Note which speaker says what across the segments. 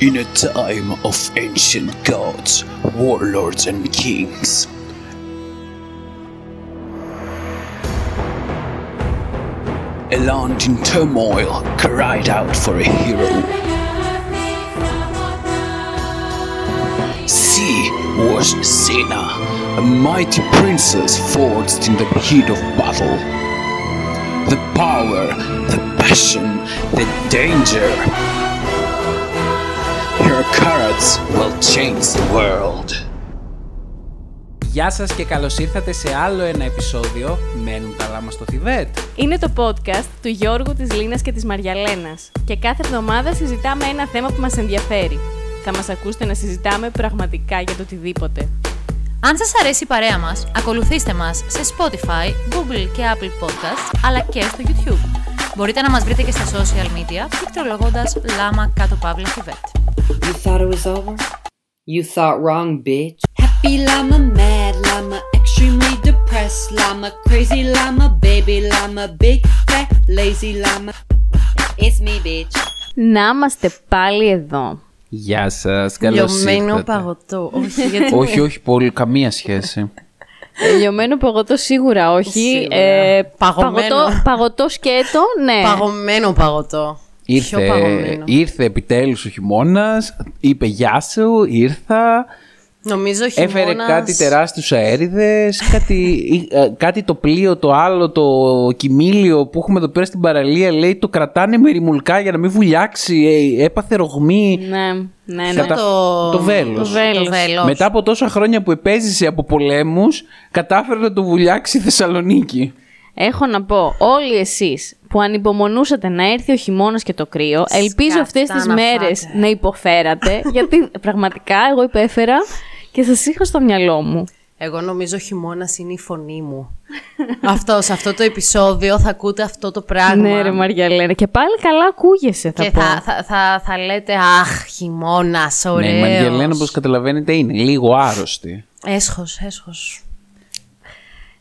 Speaker 1: In a time of ancient gods, warlords, and kings, a land in turmoil cried out for a hero. She was Sena, a mighty princess forged in the heat of battle. The power, the passion, the danger. Her courage will change the world.
Speaker 2: Γεια σας και καλώς ήρθατε σε άλλο ένα επεισόδιο «Μένουν τα λάμα στο Θιβέτ».
Speaker 3: Είναι το podcast του Γιώργου, της Λίνας και της Μαριαλένας και κάθε εβδομάδα συζητάμε ένα θέμα που μας ενδιαφέρει. Θα μας ακούσετε να συζητάμε πραγματικά για το οτιδήποτε.
Speaker 4: Αν σας αρέσει η παρέα μας, ακολουθήστε μας σε Spotify, Google και Apple Podcasts, αλλά και στο YouTube. Μπορείτε να μας βρείτε και στα social media, πληκτρολογώντας Λάμα κάτω παύλα Θιβέτ.
Speaker 5: You thought it was over? You thought wrong, bitch. Happy llama, mad llama, extremely depressed llama, crazy llama, baby llama, big fat lazy llama. It's me, bitch.
Speaker 3: Να είμαστε πάλι εδώ.
Speaker 2: Γεια σας, καλώς
Speaker 6: Λιωμένο
Speaker 2: ήρθατε.
Speaker 6: παγωτό. Όχι, γιατί...
Speaker 2: όχι, όχι, πολύ, καμία σχέση.
Speaker 3: Ε, Λιωμένο παγωτό σίγουρα όχι.
Speaker 6: Σίγουρα.
Speaker 3: Ε,
Speaker 6: Παγωμένο.
Speaker 3: Παγωτό, παγωτό σκέτο, ναι.
Speaker 6: Παγωμένο παγωτό. Πιο
Speaker 2: Ήρθε,
Speaker 6: παγωμένο.
Speaker 2: ήρθε επιτέλους ο χειμώνας, είπε γεια σου, ήρθα,
Speaker 6: Νομίζω χειμώνας...
Speaker 2: έφερε κάτι τεράστιους αέριδες, κάτι, ε, κάτι το πλοίο το άλλο, το κοιμήλιο που έχουμε εδώ πέρα στην παραλία, λέει το κρατάνε με ρημουλκά για να μην βουλιάξει, ε, έπαθε ρογμή.
Speaker 3: Ναι, ναι, ναι.
Speaker 2: Κατα-
Speaker 6: το-
Speaker 2: το βέλος.
Speaker 3: το βέλος.
Speaker 6: Το βέλος.
Speaker 2: Μετά από τόσα χρόνια που επέζησε από πολέμους, κατάφερε να το βουλιάξει η Θεσσαλονίκη.
Speaker 3: Έχω να πω, όλοι εσείς που ανυπομονούσατε να έρθει ο χειμώνας και το κρύο, ελπίζω
Speaker 6: Σκατά
Speaker 3: αυτές τις
Speaker 6: να
Speaker 3: μέρες
Speaker 6: φάτε.
Speaker 3: να υποφέρατε, γιατί πραγματικά εγώ υπέφερα και σας είχα στο μυαλό μου.
Speaker 6: Εγώ νομίζω χειμώνας είναι η φωνή μου. αυτό, σε αυτό το επεισόδιο θα ακούτε αυτό το πράγμα.
Speaker 3: Ναι ρε Μαριαλένα, και πάλι καλά ακούγεσαι θα
Speaker 6: Και
Speaker 3: πω.
Speaker 6: θα, θα, θα, θα λέτε Αχ, χειμώνας, ωραίο.
Speaker 2: Ναι, η Μαριαλένα, όπως καταλαβαίνετε, είναι λίγο άρρωστη.
Speaker 6: Έσχος, έσχος.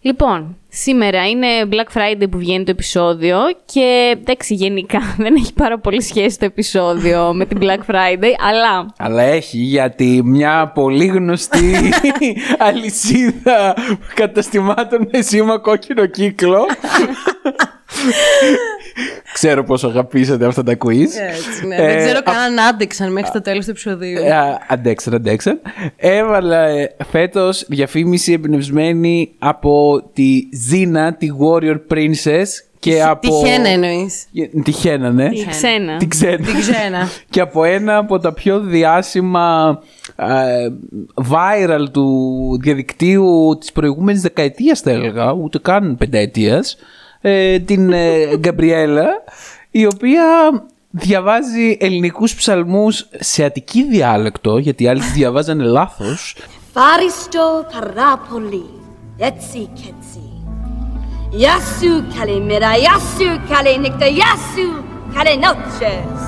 Speaker 3: Λοιπόν, σήμερα είναι Black Friday που βγαίνει το επεισόδιο και εντάξει γενικά δεν έχει πάρα πολύ σχέση το επεισόδιο με την Black Friday, αλλά
Speaker 2: Αλλά έχει γιατί μια πολύ γνωστή αλυσίδα καταστημάτων με σήμα κόκκινο κύκλο. Ξέρω πόσο αγαπήσατε αυτά τα quiz.
Speaker 6: Έτσι, ναι.
Speaker 2: Ε,
Speaker 6: Δεν ξέρω
Speaker 2: α-
Speaker 6: καν αν άντεξαν μέχρι το τέλος του επεισοδίου.
Speaker 2: Ε, α, αντέξαν, αντέξαν. Έβαλα ε, φέτος διαφήμιση εμπνευσμένη από τη Ζήνα, τη Warrior Princess και από...
Speaker 6: Τυχαίνα εννοείς.
Speaker 2: Ε, Τυχαίνα, ναι.
Speaker 3: η ξένα.
Speaker 2: Την ξένα.
Speaker 6: Την ξένα.
Speaker 2: και από ένα από τα πιο διάσημα ε, viral του διαδικτύου της προηγούμενης δεκαετίας θα έλεγα, ούτε καν πενταετίας, ε, την ε, Γκαμπριέλα, η οποία διαβάζει ελληνικούς ψαλμούς σε αττική διάλεκτο, γιατί οι άλλοι τις διαβάζανε λάθος.
Speaker 7: Faristo parapoli, etsi ketsi. Yasu kalimera, yasu kalinikta, yasu kalinoches.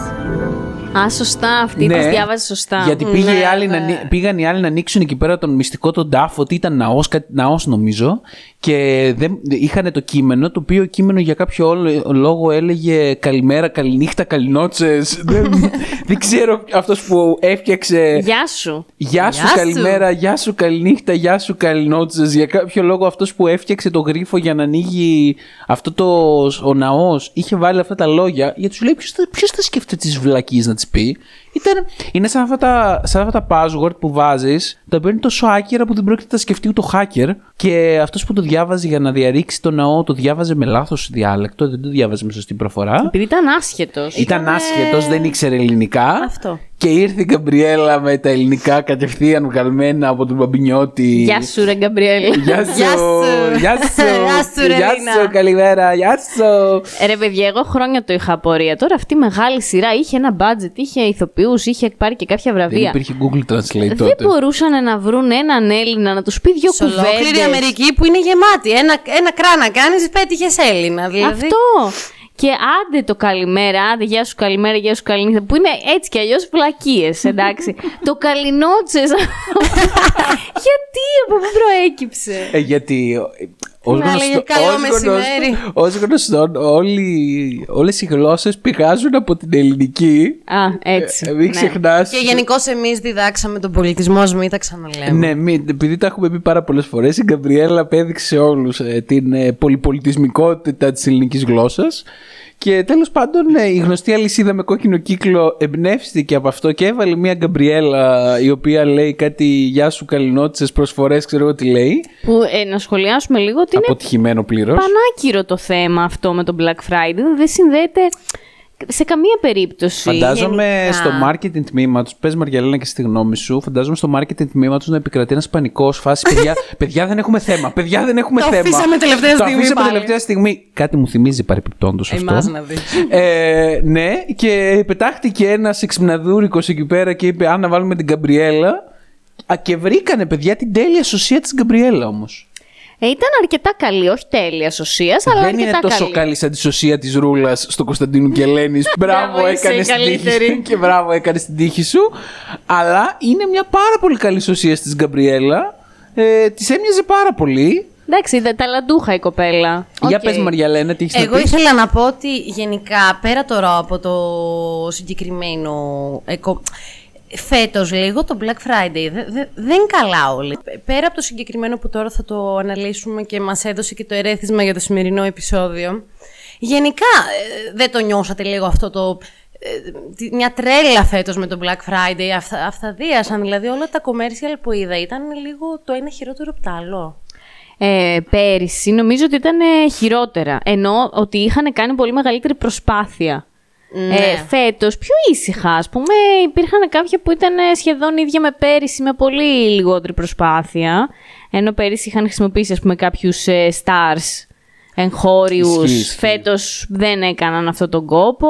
Speaker 3: Α, σωστά, αυτή
Speaker 2: Ναι,
Speaker 3: τις διάβαζες σωστά.
Speaker 2: Γιατί πήγε
Speaker 6: Ναι,
Speaker 2: οι άλλοι
Speaker 6: ναι.
Speaker 2: να, νι- πήγαν οι άλλοι να ανοίξουν εκεί πέρα τον μυστικό τον τάφο, ότι ήταν ναός, κάτι, ναός νομίζω, και δεν, είχαν το κείμενο, το οποίο κείμενο για κάποιο όλο- λόγο έλεγε καλημέρα, καληνύχτα, καληνότσες. δεν, δεν ξέρω αυτός που έφτιαξε...
Speaker 3: Γεια σου.
Speaker 2: Γεια σου,
Speaker 6: Γεια σου.
Speaker 2: καλημέρα, γεια σου, καληνύχτα, γεια σου, καληνότσες. Για κάποιο λόγο αυτός που έφτιαξε το γρίφο για να ανοίγει αυτό το, ο ναός είχε βάλει αυτά τα λόγια γιατί σου λέει ποιος θα, ποιος θα σκέφτεται τις βλακίες να τις πει. Ήταν, είναι σαν αυτά, τα, σαν αυτά τα password που βάζεις, τα οποία είναι τόσο άκυρα που δεν πρόκειται να τα σκεφτεί ούτε ο hacker και αυτός που το διάβαζε για να διαρρήξει το ναό το διάβαζε με λάθος διάλεκτο, δεν το διάβαζε με σωστή προφορά.
Speaker 3: Επειδή ήταν άσχετος.
Speaker 2: Ήταν άσχετος, δεν ήξερε ελληνικά.
Speaker 3: Αυτό.
Speaker 2: Και ήρθε η Γκαμπριέλα με τα ελληνικά κατευθείαν βγαλμένα από τον Μπαμπινιώτη.
Speaker 3: Γεια σου ρε Γκαμπριέλα.
Speaker 2: Γεια σου!
Speaker 6: Γεια σου.
Speaker 2: Γεια σου!
Speaker 6: Γεια σου, ρε,
Speaker 2: Γεια
Speaker 6: Λίνα.
Speaker 2: σου, καλημέρα! Γεια σου!
Speaker 3: Ε, Ρε παιδιά, εγώ χρόνια το είχα απορία. Τώρα αυτή η μεγάλη σειρά είχε ένα budget, είχε ηθοποιούς, είχε πάρει και κάποια
Speaker 2: Δεν
Speaker 3: βραβεία.
Speaker 2: υπήρχε Google Translate
Speaker 3: Δεν
Speaker 2: τότε.
Speaker 3: μπορούσαν να βρουν έναν Έλληνα να τους πει δύο
Speaker 6: Σε ολόκληρη
Speaker 3: κουβέντες.
Speaker 6: Αμερική που είναι γεμάτη. Ένα, ένα κράνα κάνεις, πέτυχες Έλληνα. Δηλαδή.
Speaker 3: Αυτό. Και άντε το καλημέρα, άντε γεια σου καλημέρα, γεια σου καληνύχτα, που είναι έτσι κι αλλιώς βλακίες, εντάξει. το καληνότσες. Γιατί, από πού προέκυψε;
Speaker 2: Ε, γιατί Ως
Speaker 6: Να λέγε καλό
Speaker 2: ως
Speaker 6: μεσημέρι.
Speaker 2: γνωστό- ως γνωστόν, όλοι, όλες οι γλώσσες πηγάζουν από την ελληνική.
Speaker 3: Α, έτσι.
Speaker 2: Ε, μην
Speaker 3: ναι.
Speaker 2: ξεχνάς.
Speaker 6: Και γενικώ εμείς διδάξαμε τον πολιτισμό, ας μην τα ξαναλέμε.
Speaker 2: Ναι, μη, επειδή τα έχουμε πει πάρα πολλές φορές, η Γκαμπριέλα απέδειξε σε όλους ε, την ε, πολυπολιτισμικότητα της ελληνικής γλώσσας και τέλος πάντων ε, η γνωστή αλυσίδα με κόκκινο κύκλο εμπνεύστηκε από αυτό και έβαλε μια Γκαμπριέλα η οποία λέει κάτι «Γεια σου καλλινότσες προσφορές», ξέρω εγώ τι λέει,
Speaker 3: Που ε, να σχολιάσουμε λίγο ότι είναι
Speaker 2: αποτυχημένο πλήρως.
Speaker 3: πανάκυρο το θέμα αυτό με τον Black Friday. Δεν συνδέεται σε καμία περίπτωση.
Speaker 2: Φαντάζομαι
Speaker 6: γενικά.
Speaker 2: στο marketing τμήμα τους, πες Μαργιαλένα και στη γνώμη σου, φαντάζομαι στο marketing τμήμα τους να επικρατεί ένας πανικός φάση. Παιδιά, παιδιά δεν έχουμε θέμα. Παιδιά δεν έχουμε
Speaker 6: Το
Speaker 2: θέμα.
Speaker 6: αφήσαμε τελευταία
Speaker 2: Το
Speaker 6: στιγμή
Speaker 2: αφήσαμε
Speaker 6: πάλι.
Speaker 2: τελευταία στιγμή. Κάτι μου θυμίζει παρεπιπτόντως αυτό.
Speaker 6: Εμάς να δεις.
Speaker 2: Ε, ναι, και πετάχτηκε ένας εξυπναδούρικος εκεί πέρα και είπε: Αν να βάλουμε την Γκαμπριέλα. Α, και βρήκανε παιδιά την τέλεια σωσία της Γκαμπριέλα όμως.
Speaker 3: Ε, ήταν αρκετά καλή, όχι τέλεια σωσία, αλλά
Speaker 2: Δεν
Speaker 3: αρκετά
Speaker 2: είναι τόσο
Speaker 3: καλή.
Speaker 2: καλή σαν της σωσία της Ρούλας στο Κωνσταντίνου και Ελένη. Μπράβο,
Speaker 3: Μπράβο, είσαι
Speaker 2: έκανε
Speaker 3: η
Speaker 2: την τύχη
Speaker 3: καλύτερη.
Speaker 2: σου. Και μπράβο, έκανε την τύχη σου. Αλλά είναι μια πάρα πολύ καλή σωσία της Γκαμπριέλα. Ε, της έμοιαζε πάρα πολύ.
Speaker 3: Εντάξει, είδα τα η κοπέλα.
Speaker 2: Για
Speaker 3: Οκ.
Speaker 2: πες Μαριαλένα, τι έχεις
Speaker 6: Εγώ
Speaker 2: να πεις;
Speaker 6: ήθελα να πω ότι γενικά πέρα τώρα από το συγκεκριμένο εκο... φέτος λίγο το Black Friday δε- δε- δεν καλά όλοι. Πέρα από το συγκεκριμένο που τώρα θα το αναλύσουμε και μας έδωσε και το ερέθισμα για το σημερινό επεισόδιο γενικά ε, δεν το νιώσατε λίγο αυτό το ε, τη- μια τρέλα φέτος με το Black Friday αυθα, αυθαδίασαν δηλαδή όλα τα commercial που είδα ήταν λίγο το ένα χειρότερο από το άλλο;
Speaker 3: Ε, πέρυσι νομίζω ότι ήταν ε, χειρότερα. Ενώ ότι είχαν κάνει πολύ μεγαλύτερη προσπάθεια.
Speaker 6: Ναι.
Speaker 3: Ε, Φέτος πιο ήσυχα, ας πούμε. Υπήρχαν κάποια που ήταν ε, σχεδόν ίδια με πέρυσι με πολύ λιγότερη προσπάθεια. Ενώ πέρυσι είχαν χρησιμοποιήσει, ας πούμε, κάποιους stars εγχώριους.
Speaker 2: Ισχύει, ισχύει.
Speaker 3: Φέτος δεν έκαναν αυτόν τον κόπο.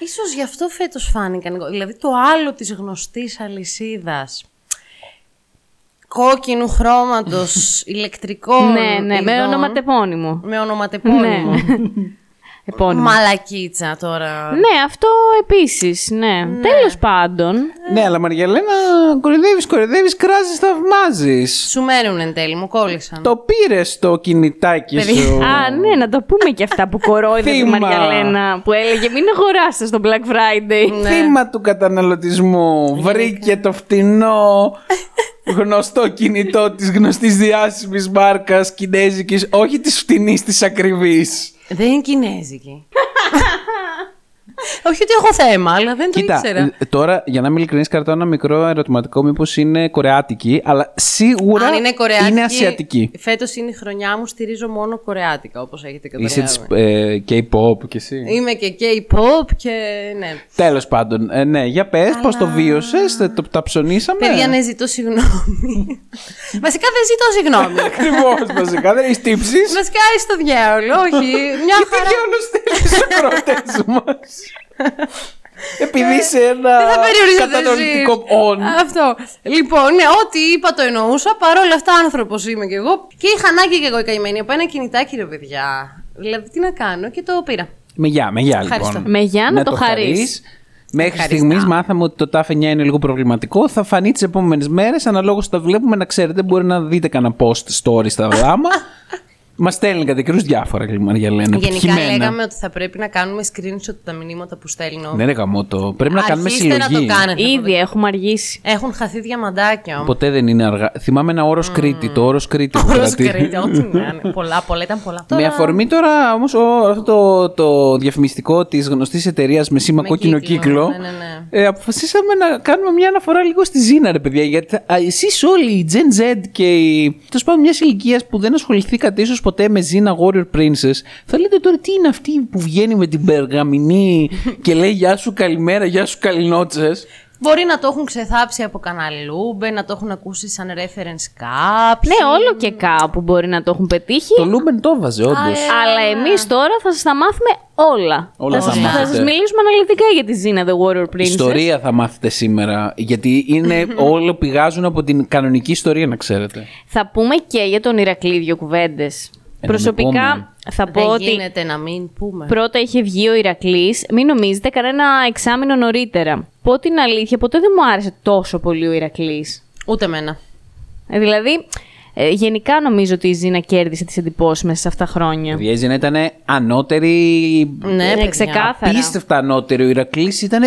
Speaker 6: Ίσως γι' αυτό φέτος φάνηκαν. Δηλαδή το άλλο της γνωστής αλυσίδας. Κόκκινου χρώματος, ηλεκτρικό.
Speaker 3: ναι, ναι, με ονοματεπώνυμο.
Speaker 6: Με ονοματεπώνυμο.
Speaker 3: Επώνυμο.
Speaker 6: Μαλακίτσα τώρα.
Speaker 3: Ναι, αυτό επίσης. Ναι. Τέλος πάντων.
Speaker 2: Ναι, αλλά Μαριαλένα, κορυδεύεις, κορυδεύεις, κράζεις, θαυμάζεις.
Speaker 6: Σου μένουν εν τέλει, μου κόλλησαν.
Speaker 2: Το πήρες το κινητάκι
Speaker 6: Παιδί.
Speaker 2: σου.
Speaker 3: Α, ναι, να το πούμε και αυτά που κορόιδε τη
Speaker 2: Θύμα.
Speaker 3: Μαριαλένα που έλεγε Μην αγοράσετε στο Black Friday.
Speaker 6: Ναι.
Speaker 2: Θύμα του καταναλωτισμού. Βρήκε το φτηνό γνωστό κινητό της γνωστής διάσημης μάρκας κινέζικης, όχι της φτηνής, της ακριβής.
Speaker 6: Δεν είναι κινέζικη. Όχι ότι έχω θέμα, αλλά δεν το
Speaker 2: Κοίτα,
Speaker 6: ήξερα.
Speaker 2: ε, τώρα για να είμαι ειλικρινής κρατάω ένα μικρό ερωτηματικό μήπως είναι κορεάτικη, αλλά σίγουρα
Speaker 6: Αν είναι κορεάτικη.
Speaker 2: είναι ασιατική.
Speaker 6: Φέτος είναι η χρονιά μου, στηρίζω μόνο κορεάτικα, όπως έχετε
Speaker 2: Είσαι
Speaker 6: καταλάβει.
Speaker 2: της ε, K-pop κι εσύ;
Speaker 6: Είμαι και K-pop και ναι.
Speaker 2: Τέλος πάντων, ε, ναι, για πες πώς το βίωσες, τε- το, τα ψωνίσαμε;
Speaker 6: Παιδιά, ναι, ζητώ συγγνώμη. Βασικά δεν ζητώ συγγνώμη.
Speaker 2: Ακριβώς, βασικά δεν έχεις τύψεις.
Speaker 6: Βασικά στο διάολο, όχι. Μια
Speaker 2: Γιατί
Speaker 6: χαρά.
Speaker 2: διάλογο στέλνεις στους ακροατές μας; Επειδή είσαι ένα
Speaker 6: Δεν θα περιορίζεται
Speaker 2: κατανοητικό
Speaker 6: εσείς.
Speaker 2: on.
Speaker 6: Αυτό. Λοιπόν, ναι, ό,τι είπα το εννοούσα. Παρ' όλα αυτά, άνθρωπος είμαι κι εγώ. Και είχα ανάγκη κι εγώ η καημένη από ένα κινητάκι, ρε παιδιά. Δηλαδή, τι να κάνω και το πήρα.
Speaker 2: Με γεια, με γεια
Speaker 6: Ευχαριστώ.
Speaker 2: λοιπόν.
Speaker 3: Με γεια να το χαρείς.
Speaker 2: χαρείς. Μέχρι
Speaker 6: Ευχαριστώ.
Speaker 2: στιγμής μάθαμε ότι το ΤΑΦ 9 είναι λίγο προβληματικό. Θα φανεί τις επόμενες μέρες. Αναλόγως τα βλέπουμε, να ξέρετε, μπορεί να δείτε κανένα post story στα δράμα. Μας στέλνει κατά καιρούς διάφορα Μαριαλένα.
Speaker 6: Γενικά
Speaker 2: επιτυχημένα.
Speaker 6: λέγαμε ότι θα πρέπει να κάνουμε screenshot τα μηνύματα που στέλνω.
Speaker 2: Δεν έκαμε το. Πρέπει να κάνουμε
Speaker 6: Αρχίστε
Speaker 2: συλλογή.
Speaker 6: να το κάνετε.
Speaker 3: Ήδη έχουμε αργήσει.
Speaker 6: Έχουν χαθεί διαμαντάκια όμως.
Speaker 2: Ποτέ δεν είναι αργά. Θυμάμαι ένα όρος Κρήτη. Το όρος Κρήτη. που
Speaker 6: Όρος
Speaker 2: κρατεί.
Speaker 6: Κρήτη, ό,τι να είναι. Πολλά, πολλά, ήταν πολλά.
Speaker 2: Με
Speaker 6: Τώρα-
Speaker 2: αφορμή τώρα όμως αυτό το, το διαφημιστικό της γνωστής εταιρείας με σήμα
Speaker 6: Με
Speaker 2: κόκκινο
Speaker 6: κύκλο,
Speaker 2: κύκλο,
Speaker 6: ναι, ναι, ναι.
Speaker 2: Ε, αποφασίσαμε να κάνουμε μια αναφορά λίγο στη Ζήνα, ρε παιδιά. Γιατί εσείς όλοι, η Gen Z και οι. τέλος πάντων, μιας ηλικίας που δεν ασχοληθήκατε ίσως ποτέ με Ζήνα Warrior Princess, θα λέτε τώρα τι είναι αυτή που βγαίνει με την περγαμηνή και λέει Γεια σου, καλημέρα, γεια σου, καληνότσες.
Speaker 6: Μπορεί να το έχουν ξεθάψει από καναλούμπε, να το έχουν ακούσει σαν reference κάποιοι.
Speaker 3: Ναι, όλο και κάπου μπορεί να το έχουν πετύχει.
Speaker 2: Το Luben το έβαζε, όντως.
Speaker 3: Αλλά εμείς τώρα θα σας τα μάθουμε όλα.
Speaker 2: Όλα θα
Speaker 3: θα
Speaker 2: μάθετε.
Speaker 3: σας μιλήσουμε αναλυτικά για τη Ζήνα The Warrior Princess.
Speaker 2: Ιστορία θα μάθετε σήμερα. Γιατί είναι, όλο πηγάζουν από την κανονική ιστορία, να ξέρετε.
Speaker 3: Θα πούμε και για τον Ηρακλή δύο κουβέντες.
Speaker 2: Ε,
Speaker 3: Προσωπικά
Speaker 2: πούμε.
Speaker 3: θα πω
Speaker 6: Δεν
Speaker 3: ότι
Speaker 6: γίνεται να μην πούμε.
Speaker 3: πρώτα είχε βγει ο Ηρακλής, μην νομίζετε κανένα εξάμεινο νωρίτερα. Πω την αλήθεια, ποτέ δεν μου άρεσε τόσο πολύ ο Ηρακλής.
Speaker 6: Ούτε εμένα.
Speaker 3: Ε, δηλαδή, Ε, γενικά νομίζω ότι η Ζήνα κέρδισε τις εντυπώσεις μέσα σε αυτά τα χρόνια.
Speaker 2: Η Ζήνα ήταν ανώτερη.
Speaker 6: Ναι,
Speaker 3: Ναι,
Speaker 6: παιδιά.
Speaker 3: ξεκάθαρα.
Speaker 2: Απίστευτα ανώτερη. Ο Ηρακλής ήταν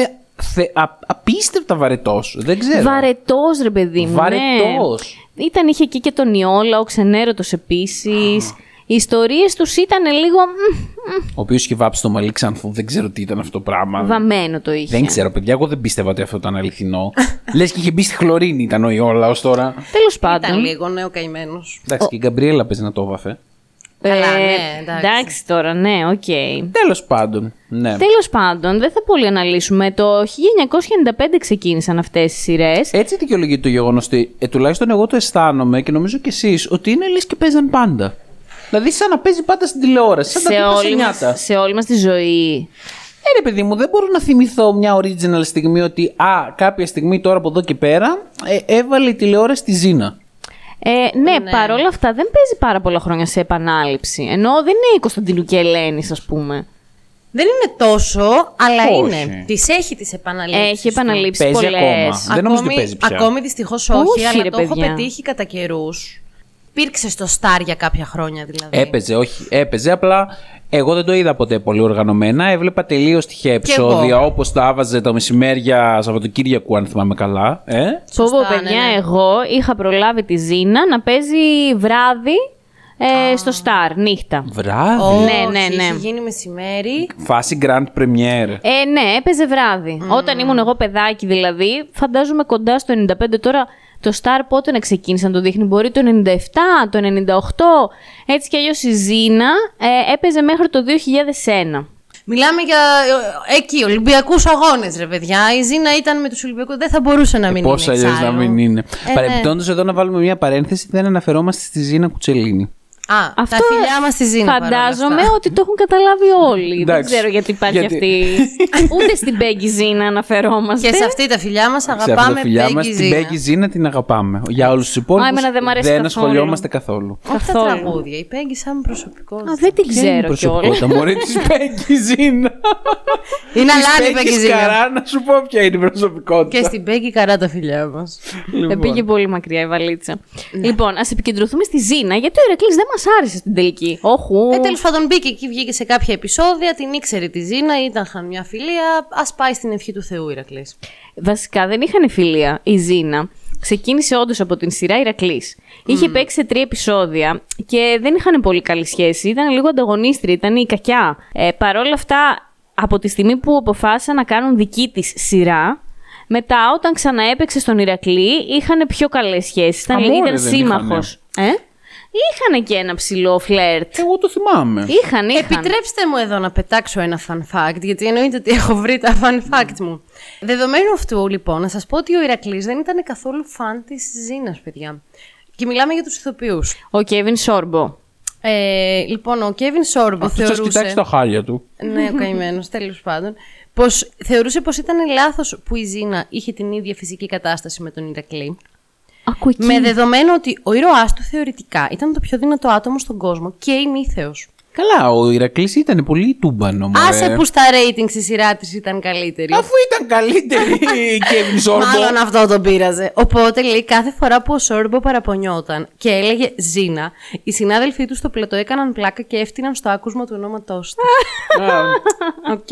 Speaker 2: απίστευτα βαρετός. Δεν ξέρω.
Speaker 3: Βαρετός, ρε παιδί μου.
Speaker 2: Βαρετός.
Speaker 3: Ναι. Ήταν, είχε εκεί και τον Ιόλα, ο ξενέρωτος επίσης. Οι ιστορίες τους ήταν λίγο. μ,
Speaker 2: Ο οποίος είχε βάψει το μαλλί ξανθού. Δεν ξέρω τι ήταν αυτό το πράγμα.
Speaker 3: Βαμμένο το είχε.
Speaker 2: Δεν ξέρω, παιδιά. Εγώ δεν πίστευα ότι αυτό ήταν αληθινό. Λες και είχε μπει στη χλωρίνη ήταν ο Ιόλαος τώρα.
Speaker 3: Τέλος
Speaker 6: Ήταν
Speaker 3: πάντων.
Speaker 6: λίγο νέο καημένο.
Speaker 2: Εντάξει, και η Γκαμπριέλα παίζει να το βάφε.
Speaker 6: Καλά,
Speaker 3: Ε,
Speaker 6: ναι, εντάξει.
Speaker 3: εντάξει τώρα, ναι, οκ.
Speaker 2: Τέλος πάντων. Ναι.
Speaker 3: Τέλος πάντων, δεν θα πολύ αναλύσουμε. Το 1995 ξεκίνησαν αυτές οι σειρές.
Speaker 2: Έτσι δικαιολογείται το γεγονός ότι ε, τουλάχιστον εγώ το αισθάνομαι και νομίζω κι εσείς ότι είναι λες και παίζαν πάντα. Δηλαδή, σαν να παίζει πάντα στην τηλεόραση. Σαν
Speaker 3: Σε
Speaker 2: τα
Speaker 3: όλη,
Speaker 2: τύπα
Speaker 3: μας, σε όλη μας τη ζωή.
Speaker 2: Ε, ρε παιδί μου, δεν μπορώ να θυμηθώ μια original στιγμή ότι α, κάποια στιγμή τώρα από εδώ και πέρα ε, έβαλε η τηλεόραση τη Ζήνα.
Speaker 3: Ε, ναι, παρόλα αυτά δεν παίζει πάρα πολλά χρόνια σε επανάληψη. Ενώ δεν είναι η Κωνσταντινού και Ελένης, ας πούμε.
Speaker 6: Δεν είναι τόσο, αλλά
Speaker 2: Όχι.
Speaker 6: είναι. Τις έχει τις επαναλήψεις.
Speaker 3: Έχει επαναλήψεις
Speaker 2: Παίζει
Speaker 3: πολλές.
Speaker 2: ακόμα. Δεν νομίζω ότι παίζει πια.
Speaker 6: Ακόμη δυστυχώς όχι,
Speaker 3: Όχι,
Speaker 6: αλλά
Speaker 3: ρε
Speaker 6: το έχω
Speaker 3: παιδιά.
Speaker 6: πετύχει κατά καιρούς. Υπήρξε στο Star για κάποια χρόνια δηλαδή.
Speaker 2: Έπαιζε, όχι. Έπαιζε, απλά εγώ δεν το είδα ποτέ πολύ οργανωμένα. Έβλεπα τελείως τυχαία επεισόδια όπως τα άβαζε τα μεσημέρια Σαββατοκύριακου, αν θυμάμαι καλά. Ε;
Speaker 3: Πω πω,
Speaker 6: Σωστά,
Speaker 3: παιδιά,
Speaker 6: ναι, ναι.
Speaker 3: εγώ είχα προλάβει τη Ζήνα να παίζει βράδυ ε, στο Star, νύχτα.
Speaker 2: Βράδυ;
Speaker 6: Όχι,
Speaker 3: Ναι, ναι, ναι.
Speaker 6: Είχε γίνει μεσημέρι.
Speaker 2: Φάση Grand Premiere.
Speaker 3: Ε, ναι, έπαιζε βράδυ. Όταν ήμουν εγώ παιδάκι δηλαδή, φαντάζομαι κοντά στο 95 τώρα. Το Star πότε να ξεκίνησε να το δείχνει, μπορεί το 97, το 98. Έτσι κι αλλιώς η Ζήνα ε, έπαιζε μέχρι το 2001.
Speaker 6: Μιλάμε για ε, εκεί, Ολυμπιακούς αγώνες, ρε παιδιά. Η Ζήνα ήταν με τους Ολυμπιακούς. Δεν θα μπορούσε να μην
Speaker 2: Πώς
Speaker 6: είναι.
Speaker 2: αλλιώς να
Speaker 6: εξάλλου.
Speaker 2: μην είναι.
Speaker 6: Ε,
Speaker 2: Παρεμπιπτόντως, εδώ να βάλουμε μια παρένθεση, δεν αναφερόμαστε στη Ζήνα Κουτσελίνη.
Speaker 6: Α, τα φιλιά μας στη Ζήνα. παρόλα
Speaker 3: Φαντάζομαι
Speaker 6: αυτά.
Speaker 3: ότι το έχουν καταλάβει όλοι. Δεν
Speaker 2: Εντάξει.
Speaker 3: ξέρω γιατί υπάρχει
Speaker 2: Γιατί-
Speaker 3: αυτή. Ούτε στην Πέγκη Ζήνα αναφερόμαστε.
Speaker 6: Και σε αυτή τα φιλιά μας
Speaker 2: Σε αυτά
Speaker 6: αγαπάμε
Speaker 2: τα φιλιά μας,
Speaker 6: Peggy
Speaker 2: την
Speaker 6: Ζήνα.
Speaker 2: Πέγκη Ζήνα την αγαπάμε. Για όλους τους υπόλοιπου
Speaker 3: Α, εμένα δεν μ' αρέσει
Speaker 2: δεν
Speaker 3: καθόλου.
Speaker 2: ασχολιόμαστε καθόλου.
Speaker 6: Όχι τα
Speaker 3: καθόλου.
Speaker 6: τραγούδια. Η Πέγγι σαν προσωπικός.
Speaker 3: Α, δεν την
Speaker 2: Ποια είναι η
Speaker 3: ξέρω κιόλας.
Speaker 2: προσωπικότητα μωρέ της Πέγκη Ζήνα.
Speaker 6: Είναι
Speaker 2: Της
Speaker 6: αλάνη η
Speaker 2: Πέγκης
Speaker 6: Πέγγι Ζήνα.
Speaker 2: Καρά, να σου πω ποια είναι η προσωπικότητα.
Speaker 6: Και στην Πέγγι καρά τα φιλιά μας.
Speaker 2: Λοιπόν.
Speaker 3: Ε, πήγε πολύ μακριά η βαλίτσα. Λοιπόν, ας επικεντρωθούμε στη Ζήνα, γιατί ο Ερακλής δεν μας άρεσε στην τελική. Όχου.
Speaker 6: Ε, τέλος πάντων μπήκε εκεί, βγήκε σε κάποια επεισόδια, την ήξερε τη Ζήνα, ήταν είχαν μια φιλία. Α πάει στην ευχή του Θεού, Ηρακλής.
Speaker 3: Βασικά δεν είχαν φιλία. Η Ζήνα ξεκίνησε όντως από την σειρά Ηρακλής. Είχε παίξει σε τρία επεισόδια και δεν είχαν πολύ καλή σχέση. Ήταν λίγο ανταγωνίστρια, ήταν η κακιά. Ε, Παρ' όλα αυτά, από τη στιγμή που αποφάσισαν να κάνουν δική της σειρά, μετά όταν ξαναέπαιξε στον Ηρακλή, είχαν πιο καλές σχέσεις. Ήταν,
Speaker 2: Αμόρε
Speaker 3: ήταν
Speaker 2: δεν
Speaker 3: σύμμαχος. Ε; Είχαν και ένα ψηλό φλερτ.
Speaker 2: Εγώ το θυμάμαι.
Speaker 3: Είχαν, είχαν.
Speaker 6: Επιτρέψτε μου εδώ να πετάξω ένα fun fact, γιατί εννοείται ότι έχω βρει τα fun fact μου. Δεδομένου αυτού, λοιπόν, να σας πω ότι ο Ηρακλής δεν ήταν καθόλου φαν της Ζήνας, παιδιά. Και μιλάμε για τους ηθοποιούς.
Speaker 3: Ο Κέβιν Σόρμπο.
Speaker 6: Ε, λοιπόν, ο Κέβιν Σόρμπο
Speaker 2: Αυτός σα
Speaker 6: θεωρούσε.
Speaker 2: κοιτάξει τα χάλια του.
Speaker 6: Ναι, ο καημένος, τέλος πάντων. Πως θεωρούσε πως ήταν λάθος που η Ζήνα είχε την ίδια φυσική κατάσταση με τον Ηρακλή.
Speaker 3: Ακού εκεί.
Speaker 6: Με δεδομένο ότι ο ήρωάς του θεωρητικά ήταν το πιο δυνατό άτομο στον κόσμο και ημίθεος.
Speaker 2: Καλά, ο Ηρακλής ήταν πολύ τούμπανο. μωρέ.
Speaker 6: Άσε που στα ratings η σειρά της ήταν καλύτερη.
Speaker 2: Αφού ήταν καλύτερη η Κέβιν Σόρμπο.
Speaker 6: Μάλλον αυτό τον πείραζε. Οπότε λέει κάθε φορά που ο Σόρμπο παραπονιόταν και έλεγε Ζήνα, οι συνάδελφοί του στο πλατό έκαναν πλάκα και έφτιαναν στο άκουσμα του ονόματός του. OK,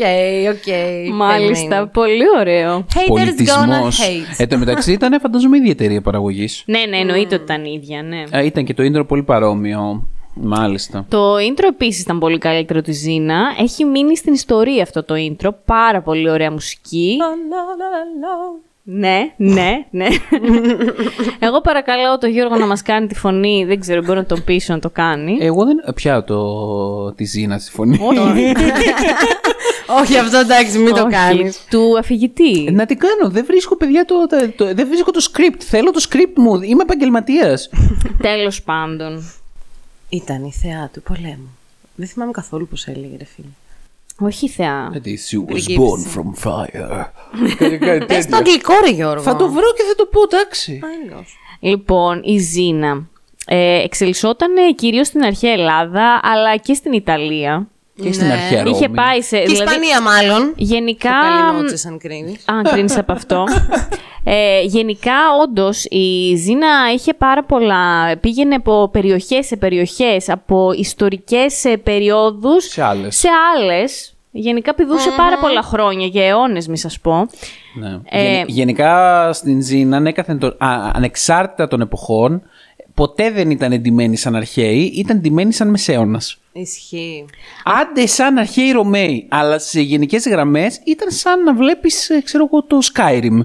Speaker 6: ok.
Speaker 3: Μάλιστα, πολύ ωραίο.
Speaker 6: Haters
Speaker 2: Πολιτισμός.
Speaker 6: gonna hate.
Speaker 2: Εν τω μεταξύ ήταν φαντάζομαι η ίδια εταιρεία παραγωγής.
Speaker 3: Ναι, ναι, εννοείται ότι ήταν ίδια, ναι.
Speaker 2: Ήταν και το intro πολύ παρόμοιο. Μάλιστα.
Speaker 3: Το intro επίσης ήταν πολύ καλύτερο της Ζήνα. Έχει μείνει στην ιστορία αυτό το intro. Πάρα πολύ ωραία μουσική. Ναι, ναι, ναι. Εγώ παρακαλώ τον Γιώργο να μας κάνει τη φωνή. Δεν ξέρω, μπορεί να τον πείσω να το κάνει.
Speaker 2: Εγώ δεν πια το τη Ζήνα στη φωνή.
Speaker 6: Όχι, αυτό εντάξει, μην το
Speaker 3: Όχι,
Speaker 6: κάνεις.
Speaker 3: Του αφηγητή.
Speaker 2: Να την κάνω. Δεν βρίσκω, παιδιά, το, το, το- δεν βρίσκω το script. Θέλω το script μου. Είμαι επαγγελματίας.
Speaker 3: Τέλος πάντων.
Speaker 6: Ήταν η θεά του πολέμου. Δεν θυμάμαι καθόλου πώς έλεγε, ρε φίλε.
Speaker 3: Όχι θεά.
Speaker 2: Γιατί she was
Speaker 6: Γλυκύψη.
Speaker 2: born from fire.
Speaker 6: Πε το αγγλικό, ρε Γιώργο.
Speaker 2: Θα το βρω και θα το πω, εντάξει.
Speaker 6: Άλλος.
Speaker 3: Λοιπόν, η Ζήνα ε, εξελισσόταν κυρίως στην αρχαία Ελλάδα, αλλά και στην Ιταλία.
Speaker 2: Και στην
Speaker 6: Ναι.
Speaker 2: αρχαία
Speaker 3: Είχε
Speaker 2: Ρώμη.
Speaker 3: πάει σε.
Speaker 6: Και
Speaker 3: δηλαδή,
Speaker 6: Ισπανία μάλλον.
Speaker 3: Γενικά.
Speaker 6: Καληνότσε, αν κρίνεις.
Speaker 3: Αν κρίνεις από αυτό. Ε, γενικά, όντως, η Ζήνα είχε πάρα πολλά. Πήγαινε από περιοχές σε περιοχές, από ιστορικές περιόδους
Speaker 2: Σε άλλες.
Speaker 3: σε άλλες. Γενικά πηδούσε πάρα πολλά χρόνια, για αιώνες, μη σας πω.
Speaker 2: Ναι.
Speaker 3: Ε,
Speaker 2: Γεν- γενικά στην Ζήνα, ανέκαθεν το, α, ανεξάρτητα των εποχών, ποτέ δεν ήταν εντυμένη σαν αρχαίοι, ήταν εντυμένη σαν μεσαίωνας.
Speaker 6: Ισχύει.
Speaker 2: Άντε σαν αρχαίοι Ρωμαίοι, αλλά σε γενικές γραμμές ήταν σαν να βλέπεις, ε, ξέρω εγώ, το Skyrim.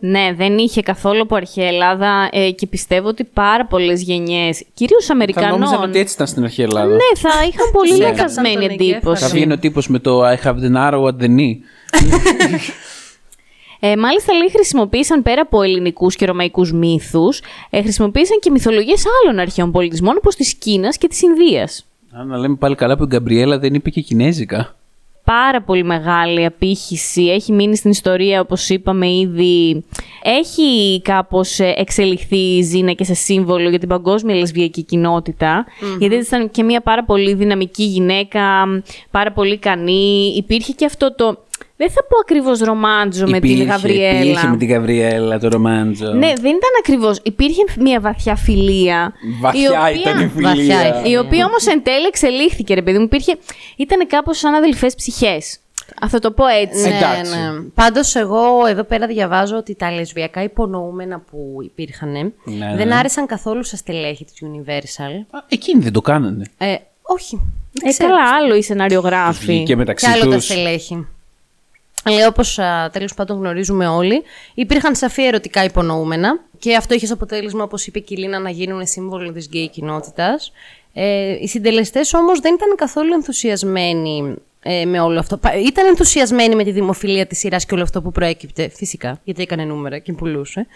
Speaker 3: Ναι, δεν είχε καθόλου από αρχαία Ελλάδα ε, και πιστεύω ότι πάρα πολλές γενιές, κυρίως
Speaker 2: Θα νόμιζαν
Speaker 3: Αμερικανών.
Speaker 2: ότι έτσι ήταν στην αρχαία Ελλάδα.
Speaker 3: Ναι, θα είχαν πολύ
Speaker 6: Ναι.
Speaker 3: λανθασμένη
Speaker 6: Τον εγκέφαλο.
Speaker 2: Θα
Speaker 3: εντύπωση.
Speaker 2: βγαίνει ο τύπος με το I have the arrow at the knee.
Speaker 3: Ε, μάλιστα, λέει, χρησιμοποίησαν πέρα από ελληνικούς και ρωμαϊκούς μύθους, ε, χρησιμοποίησαν και μυθολογίες άλλων αρχαίων πολιτισμών, όπως της Κίνας και της Ινδίας.
Speaker 2: Αν να λέμε πάλι καλά που η Γκαμπριέλα δεν είπε και κινέζικα.
Speaker 3: Πάρα πολύ μεγάλη απήχηση, έχει μείνει στην ιστορία όπως είπαμε ήδη. Έχει κάπως ε, εξελιχθεί η Ζήνα και σε σύμβολο για την παγκόσμια λεσβιακή κοινότητα, γιατί ήταν και μια πάρα πολύ δυναμική γυναίκα, πάρα πολύ ικανή. Υπήρχε και αυτό το, δεν θα πω ακριβώς ρομάντζο με την
Speaker 2: Υπήρχε-
Speaker 3: Γαβριέλα.
Speaker 2: Υπήρχε με την Γαβριέλα το ρομάντζο.
Speaker 3: Ναι, δεν ήταν ακριβώς. Υπήρχε μια βαθιά φιλία.
Speaker 2: Βαθιά
Speaker 3: η οποία,
Speaker 2: ήταν η φιλία.
Speaker 6: Βαθιά η
Speaker 3: Η οποία όμως εν τέλει εξελίχθηκε, ρε παιδί μου. Υπήρχε, ήταν κάπως σαν αδελφές ψυχές. Θα το πω έτσι.
Speaker 6: Ναι,
Speaker 2: Εντάξει.
Speaker 6: ναι. Πάντως, εγώ εδώ πέρα διαβάζω ότι τα λεσβιακά υπονοούμενα που υπήρχαν
Speaker 2: Ναι,
Speaker 6: δεν
Speaker 2: ναι.
Speaker 6: άρεσαν καθόλου στα στελέχη της Universal.
Speaker 2: Α, Εκείνοι δεν το κάνανε.
Speaker 6: Ε, όχι. Δεν
Speaker 3: Ε,
Speaker 6: ξέρω.
Speaker 3: καλά, άλλο οι σεναριογράφοι.
Speaker 2: Και
Speaker 6: Και
Speaker 2: μεταξύ
Speaker 6: άλλο τα
Speaker 2: τους...
Speaker 6: στελέχη. Λέει, όπως τέλος πάντων γνωρίζουμε όλοι, υπήρχαν σαφή ερωτικά υπονοούμενα και αυτό είχε ως αποτέλεσμα, όπως είπε και η Λίνα, να γίνουν σύμβολο της γκέι κοινότητας. Ε, οι συντελεστές όμως δεν ήταν καθόλου ενθουσιασμένοι ε, με όλο αυτό. Πα- Ήταν ενθουσιασμένοι με τη δημοφιλία της σειράς και όλο αυτό που προέκυπτε, φυσικά, γιατί έκανε νούμερα και πουλούσε.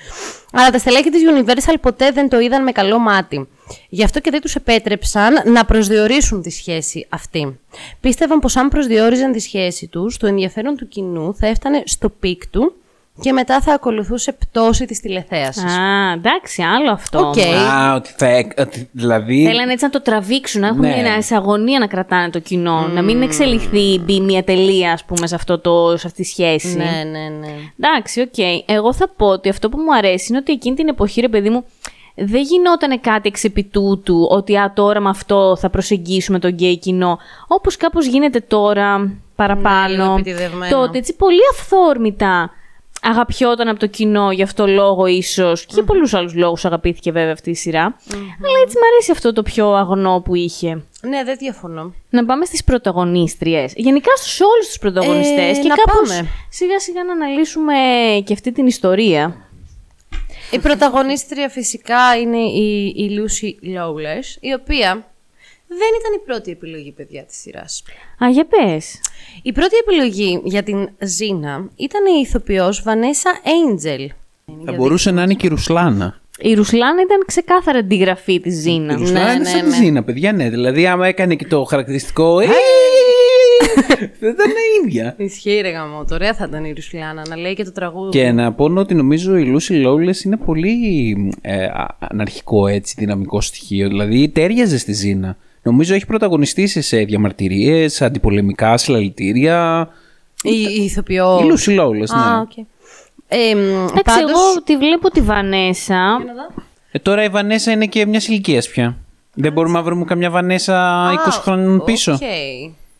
Speaker 6: Αλλά τα στελέχη της Universal ποτέ δεν το είδαν με καλό μάτι. Γι' αυτό και δεν τους επέτρεψαν να προσδιορίσουν τη σχέση αυτή. Πίστευαν πως αν προσδιορίζαν τη σχέση τους, το ενδιαφέρον του κοινού θα έφτανε στο peak του και μετά θα ακολουθούσε πτώση της τηλεθέασης.
Speaker 3: Α, εντάξει, άλλο αυτό.
Speaker 6: Οκ.
Speaker 3: όμως.
Speaker 2: Α, ότι θα... έκ- ότι δηλαδή...
Speaker 3: Θέλανε έτσι να το τραβήξουν, να έχουν
Speaker 2: Ναι.
Speaker 3: μια σε αγωνία να κρατάνε το κοινό. Να μην εξελιχθεί μπει μια τελεία, ας πούμε, σε, αυτό το, σε αυτή τη σχέση.
Speaker 6: Ναι, ναι, ναι.
Speaker 3: Εντάξει, οκ. Εγώ θα πω ότι αυτό που μου αρέσει είναι ότι εκείνη την εποχή, ρε παιδί μου, δεν γινόταν κάτι εξ επί τούτου, ότι α, τώρα με αυτό θα προσεγγίσουμε τον γκέι κοινό. Όπως κάπως γίνεται τώρα
Speaker 6: Ναι, λίγο
Speaker 3: παραπάνω.
Speaker 6: επιτηδευμένο.
Speaker 3: τότε έτσι πολύ αυθόρμητα αγαπιόταν από το κοινό, γι' αυτό λόγο ίσως. Και για πολλούς άλλους λόγους αγαπήθηκε βέβαια αυτή η σειρα Αλλά έτσι μου αρέσει αυτό το πιο αγνό που είχε.
Speaker 6: Ναι, δεν διαφωνώ.
Speaker 3: Να πάμε στις πρωταγωνίστριες. Γενικά στους όλους τους πρωταγωνιστές.
Speaker 6: Ε,
Speaker 3: και
Speaker 6: να
Speaker 3: κάπως
Speaker 6: πάμε.
Speaker 3: σιγά σιγά να αναλύσουμε και αυτή την ιστορία.
Speaker 6: Η πρωταγωνίστρια φυσικά είναι η, η Lucy Lawless, η οποία δεν ήταν η πρώτη επιλογή, παιδιά, της σειράς.
Speaker 3: Α, για πες.
Speaker 6: Η πρώτη επιλογή για την Ζήνα ήταν η ηθοποιός Vanessa Angel.
Speaker 2: Θα μπορούσε να είναι και η Ρουσλάνα.
Speaker 3: Η Ρουσλάνα ήταν ξεκάθαρα αντιγραφή της Ζήνα.
Speaker 2: Η Ρουσλάνα
Speaker 6: Ναι,
Speaker 2: είναι
Speaker 6: ναι,
Speaker 2: σαν τη
Speaker 6: ναι.
Speaker 2: Ζήνα, παιδιά, ναι. Δηλαδή, άμα έκανε και το χαρακτηριστικό. «Ε, Δεν θα είναι ίδια.
Speaker 6: Ισχύει ρε γαμώ, ωραία θα ήταν η Ρουσλιάνα να λέει και το τραγούδι.
Speaker 2: Και να πω ότι νομίζω η Lucy Lawless είναι πολύ ε, α- αναρχικό έτσι δυναμικό στοιχείο. Δηλαδή ταίριαζε στη Ζήνα. Νομίζω έχει πρωταγωνιστήσει σε διαμαρτυρίες, αντιπολεμικά, συλλαλητήρια.
Speaker 6: Η, η ηθοποιό.
Speaker 2: Η Lucy Lawless, ναι.
Speaker 6: Α, οκ. Ε, μ,
Speaker 3: Εντάξει,
Speaker 6: πάντως-
Speaker 3: εγώ τη βλέπω τη Βανέσα.
Speaker 2: Ε, τώρα η Βανέσα είναι και μιας ηλικίας πια. Δεν μπορούμε να βρούμε καμιά Βανέσα 20
Speaker 6: Α,
Speaker 2: χρόνων πίσω.
Speaker 6: οκ.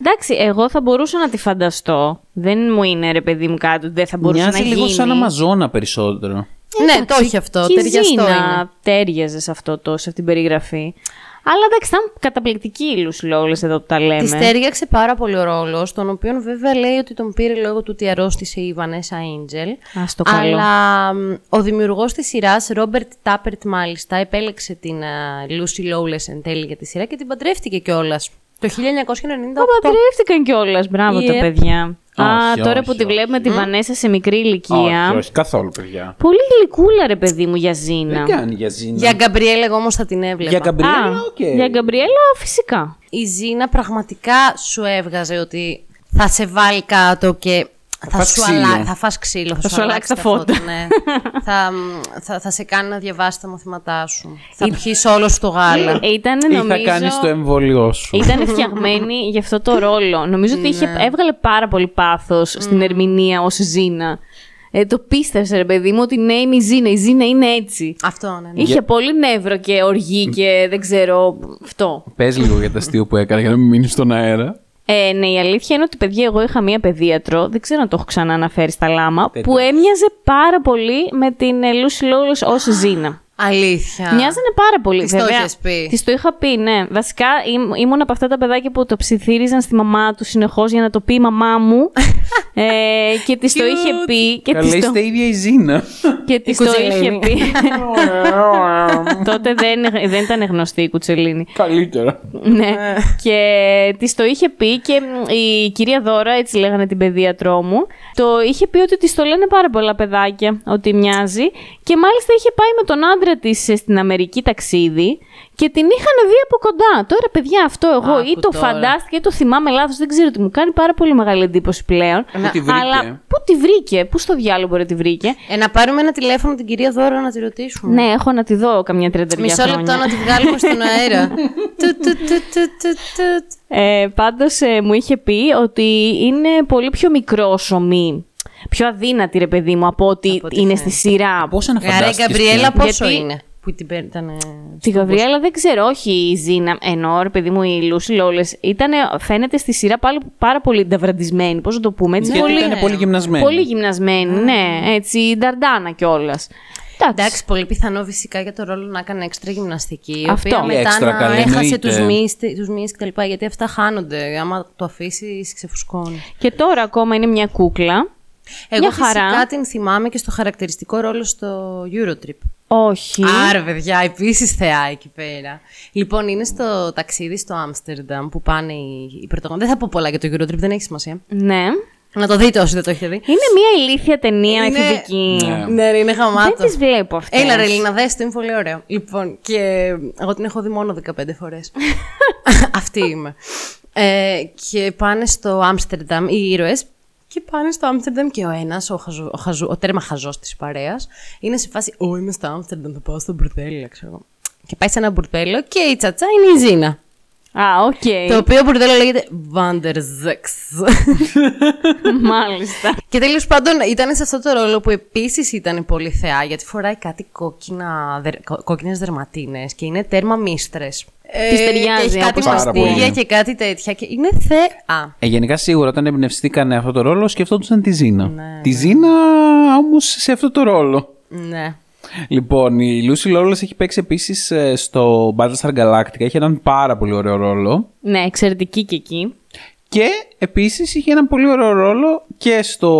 Speaker 3: Εντάξει, εγώ θα μπορούσα να τη φανταστώ. Δεν μου είναι ρε παιδί μου κάτι, δεν θα μπορούσε
Speaker 2: Μοιάζει
Speaker 3: να
Speaker 2: λίγο
Speaker 3: γίνει.
Speaker 2: σαν Αμαζόνα περισσότερο.
Speaker 6: Ναι, το έχει αυτό.
Speaker 3: Και η
Speaker 6: Ταιριαστό
Speaker 3: Ζήνα
Speaker 6: είναι.
Speaker 3: ταίριαζε σε αυτό το, σε αυτήν την περιγραφή. Αλλά εντάξει, ήταν καταπληκτική η Lucy Lawless εδώ που τα λέμε.
Speaker 6: Της ταίριαξε πάρα πολύ ο ρόλος, τον οποίο βέβαια λέει ότι τον πήρε λόγω του ότι αρρώστησε η Vanessa Angel.
Speaker 3: Ας το καλό.
Speaker 6: Αλλά μ, ο δημιουργός της σειράς, Ρόμπερτ Τάπερτ, μάλιστα, επέλεξε την α, Lucy Lawless εν τέλει για τη σειρά και την παντρεύτηκε κιόλας. Το 1998.
Speaker 3: Τα παντρεύτηκαν κιόλας. Μπράβο τα
Speaker 6: Yep.
Speaker 3: παιδιά. Α,
Speaker 2: Όχι,
Speaker 3: τώρα
Speaker 2: όχι,
Speaker 3: που τη
Speaker 2: όχι.
Speaker 3: βλέπουμε τη Βανέσα σε μικρή ηλικία.
Speaker 2: Όχι, όχι, καθόλου, παιδιά.
Speaker 3: Πολύ γλυκούλα, ρε παιδί μου, για Ζήνα.
Speaker 2: Δεν κάνει για Ζήνα.
Speaker 6: Για Γκαμπριέλ, εγώ όμως θα την έβλεπα.
Speaker 2: Για Γκαμπριέλα,
Speaker 3: Α,
Speaker 2: οκ.
Speaker 3: Για Γκαμπριέλα, φυσικά.
Speaker 6: Η Ζήνα πραγματικά σου έβγαζε ότι θα σε βάλει κάτω και Θα,
Speaker 2: φας
Speaker 6: σου
Speaker 2: ξύλο.
Speaker 6: αλλα... θα φας ξύλο, θα,
Speaker 3: Θα σου αλλάξει τα φώτα.
Speaker 6: ναι. θα, μ, θα, θα σε κάνει να διαβάσει τα μαθήματά σου. θα πιείς όλο σου το γάλα.
Speaker 3: Ήταν
Speaker 2: Ή
Speaker 3: νομίζω...
Speaker 2: θα κάνεις το εμβόλιο σου.
Speaker 3: Ήταν φτιαγμένη για αυτό το ρόλο. Νομίζω ότι είχε,
Speaker 6: Ναι.
Speaker 3: έβγαλε πάρα πολύ πάθος στην ερμηνεία ως Ζήνα. Ε, το πίστευσε, ρε παιδί μου, ότι ναι, είναι η Ζήνα. Η Ζήνα είναι έτσι.
Speaker 6: Αυτό, ναι. ναι.
Speaker 3: Είχε πολύ νεύρο και οργή και δεν ξέρω αυτό.
Speaker 2: Πες λίγο για τα αστείο που έκανα για να μην μείνεις στον αέρα.
Speaker 3: Ε, ναι, η αλήθεια είναι ότι, παιδιά, εγώ είχα μία παιδίατρο, δεν ξέρω αν το έχω ξανά αναφέρει στα λάμα,
Speaker 2: Τέτοιο.
Speaker 3: που έμοιαζε πάρα πολύ με την ε, Lucy Lawless ως Ζήνα.
Speaker 6: Αλήθεια.
Speaker 3: Μοιάζανε πάρα πολύ.
Speaker 6: Της το
Speaker 3: βέβαια.
Speaker 6: είχες πει.
Speaker 3: Της το είχα πει, ναι. Βασικά ήμ- ήμουν από αυτά τα παιδάκια που το ψιθύριζαν στη μαμά τους συνεχώς για να το πει η μαμά μου. ε, και της το είχε πει. Και
Speaker 2: Καλά,
Speaker 3: της το,
Speaker 2: είστε ίδια η Ζήνα.
Speaker 3: και της
Speaker 6: Η
Speaker 3: το είχε
Speaker 6: Κουτσελίνη.
Speaker 3: πει. Τότε δεν, δεν ήταν γνωστή η Κουτσελίνη.
Speaker 2: Καλύτερα.
Speaker 3: ναι. και της το είχε πει και μ, η κυρία Δώρα, έτσι λέγανε την παιδίατρό μου, το είχε πει ότι της το λένε πάρα πολλά παιδάκια ότι μοιάζει. Και μάλιστα είχε πάει με τον άντρα της στην Αμερική ταξίδι και την είχαν δει από κοντά. Τώρα, παιδιά, αυτό εγώ
Speaker 6: Άκου
Speaker 3: ή το
Speaker 6: τώρα.
Speaker 3: φαντάστηκα ή το θυμάμαι λάθος, δεν ξέρω τι μου κάνει πάρα πολύ μεγάλη εντύπωση πλέον.
Speaker 2: Πού τη βρήκε;
Speaker 3: Αλλά πού τη βρήκε, πού στο διάλογο μπορεί να τη βρήκε;
Speaker 6: Ε, να πάρουμε ένα τηλέφωνο την κυρία Δώρα να τη ρωτήσουμε.
Speaker 3: Ναι, έχω να τη δω καμιά τριανταριά
Speaker 6: Μισό
Speaker 3: χρόνια.
Speaker 6: λεπτό να τη βγάλουμε στον αέρα. Του, του, του, του, του, του.
Speaker 3: Ε, πάντως ε, μου είχε πει ότι είναι πολύ πιο μικρόσωμη, πιο αδύνατη ρε παιδί μου από ότι
Speaker 6: Από ό,τι
Speaker 3: είναι
Speaker 6: φαίνεται.
Speaker 3: στη σειρά.
Speaker 2: Πόσα να
Speaker 6: Άρα η
Speaker 2: φαντάστηκες
Speaker 6: Γκαμπριέλα
Speaker 2: πια.
Speaker 6: πόσο
Speaker 3: Γιατί-
Speaker 6: είναι; Που την παίρνει. Ήταν.
Speaker 3: Τη Γαβριέλα δεν ξέρω, όχι η Ζήνα. Ενώ ρε παιδί μου η Λούση Λόλες ήταν, φαίνεται στη σειρά πάλι πάρα πολύ νταβραντισμένη. Πώς να το πούμε, έτσι.
Speaker 2: Γιατί
Speaker 3: πολύ,
Speaker 2: ήταν πολύ γυμνασμένη.
Speaker 3: πολύ γυμνασμένη, ναι, έτσι, νταρντάνα κιόλας.
Speaker 6: Εντάξει, πολύ πιθανό φυσικά για το ρόλο να έκανε έξτρα γυμναστική. Η
Speaker 3: Αυτό.
Speaker 6: οποία
Speaker 2: Πολύ
Speaker 6: μετά
Speaker 2: έξτρα
Speaker 6: να
Speaker 2: καλή,
Speaker 6: έχασε
Speaker 2: εννοείται.
Speaker 6: τους μυς, τους μυς κτλ. Γιατί αυτά χάνονται. Άμα το αφήσεις, ξεφουσκώνει.
Speaker 3: Και τώρα ακόμα είναι μια κούκλα.
Speaker 6: Εγώ
Speaker 3: Μια
Speaker 6: φυσικά
Speaker 3: χαρά.
Speaker 6: την θυμάμαι και στο χαρακτηριστικό ρόλο στο Eurotrip.
Speaker 3: Όχι.
Speaker 6: Άρα, παιδιά, επίσης θεά εκεί πέρα. Λοιπόν, είναι στο ταξίδι στο Άμστερνταμ που πάνε οι, οι πρωταγωνιστές. Δεν θα πω πολλά για το Eurotrip, δεν έχει σημασία.
Speaker 3: Ναι.
Speaker 6: Να το δείτε όσοι δεν το έχετε δει.
Speaker 3: Είναι μια ηλίθια ταινία
Speaker 6: Είναι-
Speaker 3: εφηβική.
Speaker 2: Ναι.
Speaker 6: Ναι, ρε, είναι χαμάτο.
Speaker 3: Δεν τις βλέπω αυτές.
Speaker 6: Έλα, ρε, Λίνα, δες το, είναι πολύ ωραίο. Λοιπόν, και εγώ την έχω δει μόνο 15 φορές. Αυτή είμαι. Ε, και πάνε στο Άμστερνταμ οι ήρωες και πάνε στο Άμστερνταμ και ο ένας, ο, χαζο, ο, χαζο, ο τέρμα χαζός της παρέας, είναι σε φάση «Ω, είμαι στο Άμστερνταμ, θα πάω στο μπουρδέλο», ξέρω εγώ. Και πάει σε ένα μπουρδέλο και η τσατσά είναι η Ζήνα.
Speaker 3: Α, οκ.
Speaker 6: Το οποίο μπουρδέλο λέγεται Vandersexxx.
Speaker 3: Μάλιστα.
Speaker 6: Και τέλος πάντων ήταν σε αυτό το ρόλο που επίσης ήταν πολύ θεά, γιατί φοράει κάτι κόκκινα, δερ, κο- κόκκινες δερματίνες και είναι τέρμα mistress.
Speaker 3: Της
Speaker 6: Ε,
Speaker 3: ταιριάζει,
Speaker 6: και έχει κάτι
Speaker 3: όπως
Speaker 2: τα
Speaker 6: μαστίγια
Speaker 2: πολύ.
Speaker 6: και κάτι τέτοια και είναι θεά.
Speaker 2: Ε, γενικά σίγουρα όταν εμπνευστήκανε αυτό το ρόλο σκεφτόντουσαν τη Ζήνα.
Speaker 6: Ναι,
Speaker 2: τη Ζήνα όμως σε αυτό το ρόλο.
Speaker 6: Ναι.
Speaker 2: Λοιπόν, η Lucy Lawless έχει παίξει επίσης στο Battlestar Galactica. Έχει έναν πάρα πολύ ωραίο ρόλο.
Speaker 3: Ναι, εξαιρετική και εκεί.
Speaker 2: Και επίσης είχε έναν πολύ ωραίο ρόλο και στο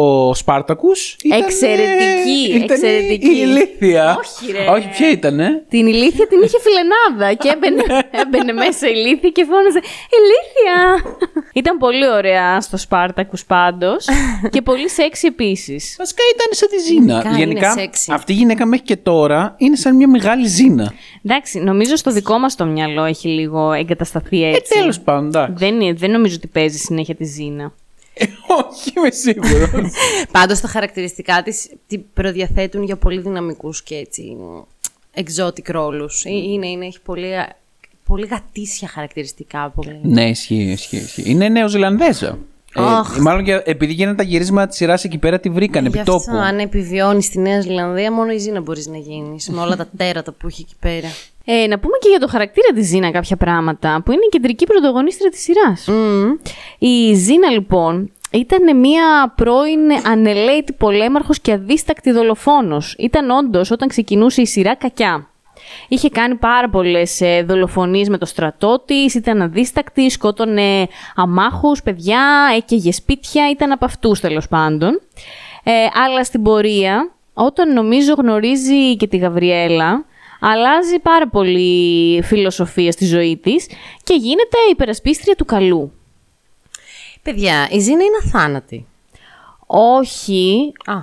Speaker 2: Spartacus. Ήτανε-
Speaker 3: Εξαιρετική,
Speaker 2: ήτανε
Speaker 3: εξαιρετική.
Speaker 2: Η ηλίθεια.
Speaker 3: Όχι, ρε.
Speaker 2: Όχι, ποια ήτανε;
Speaker 3: Την ηλίθεια την είχε φιλενάδα και έμπαινε, έμπαινε μέσα η ηλίθεια και φώναζε Ηλίθεια! Ήταν πολύ ωραία στο Σπάρτακους πάντως και πολύ σεξι επίσης.
Speaker 2: Βασικά ήταν σαν τη Ζήνα.
Speaker 6: Γενικά είναι
Speaker 2: Γενικά,
Speaker 6: σεξι.
Speaker 2: αυτή η γυναίκα μέχρι και τώρα είναι σαν μια μεγάλη Ζήνα.
Speaker 3: Εντάξει, νομίζω στο δικό μας το μυαλό έχει λίγο εγκατασταθεί
Speaker 2: Ε,
Speaker 3: έτσι.
Speaker 2: τέλος πάντων, εντάξει.
Speaker 3: δεν, είναι- δεν νομίζω ότι παίζει συνέχεια τη Ζήνα.
Speaker 2: Ε, όχι, είμαι σίγουρος.
Speaker 6: Πάντως τα χαρακτηριστικά της την προδιαθέτουν για πολύ δυναμικούς και έτσι exotic ρόλους. Ε, Είναι, είναι, έχει πολύ, πολύ γατήσια χαρακτηριστικά. Πολύ.
Speaker 2: ναι, ισχύει, ισχύει, ισχύει. Είναι Νέο Ζηλανδέζα. Ε,
Speaker 6: Αχ.
Speaker 2: μάλλον και επειδή γίνανε τα γυρίσματα της σειράς εκεί πέρα, τη βρήκαν επί
Speaker 6: Γι' αυτό,
Speaker 2: τόπου.
Speaker 6: αν επιβιώνεις στη Νέα Ζηλανδία, μόνο η Ζήνα μπορείς να γίνεις. με όλα τα τέρατα που έχει εκεί πέρα.
Speaker 3: Ε, να πούμε και για το χαρακτήρα της Ζήνα κάποια πράγματα, που είναι η κεντρική πρωταγωνίστρια της σειράς. Η Ζήνα, λοιπόν, ήταν μια πρώην ανελαίτη πολέμαρχος και αδίστακτη δολοφόνος. Ήταν όντως, όταν ξεκινούσε η σειρά, κακιά. Είχε κάνει πάρα πολλές ε, δολοφονίες με το στρατό της, ήταν αδίστακτη, σκότωνε αμάχους, παιδιά, έκαιγε σπίτια, ήταν από αυτούς τέλος πάντων. Ε, αλλά στην πορεία, όταν νομίζω γνωρίζει και τη Γαβριέλα, αλλάζει πάρα πολύ φιλοσοφία στη ζωή της και γίνεται υπερασπίστρια του καλού.
Speaker 6: Παιδιά, η Ζήνα είναι αθάνατη.
Speaker 3: Όχι,
Speaker 6: Α,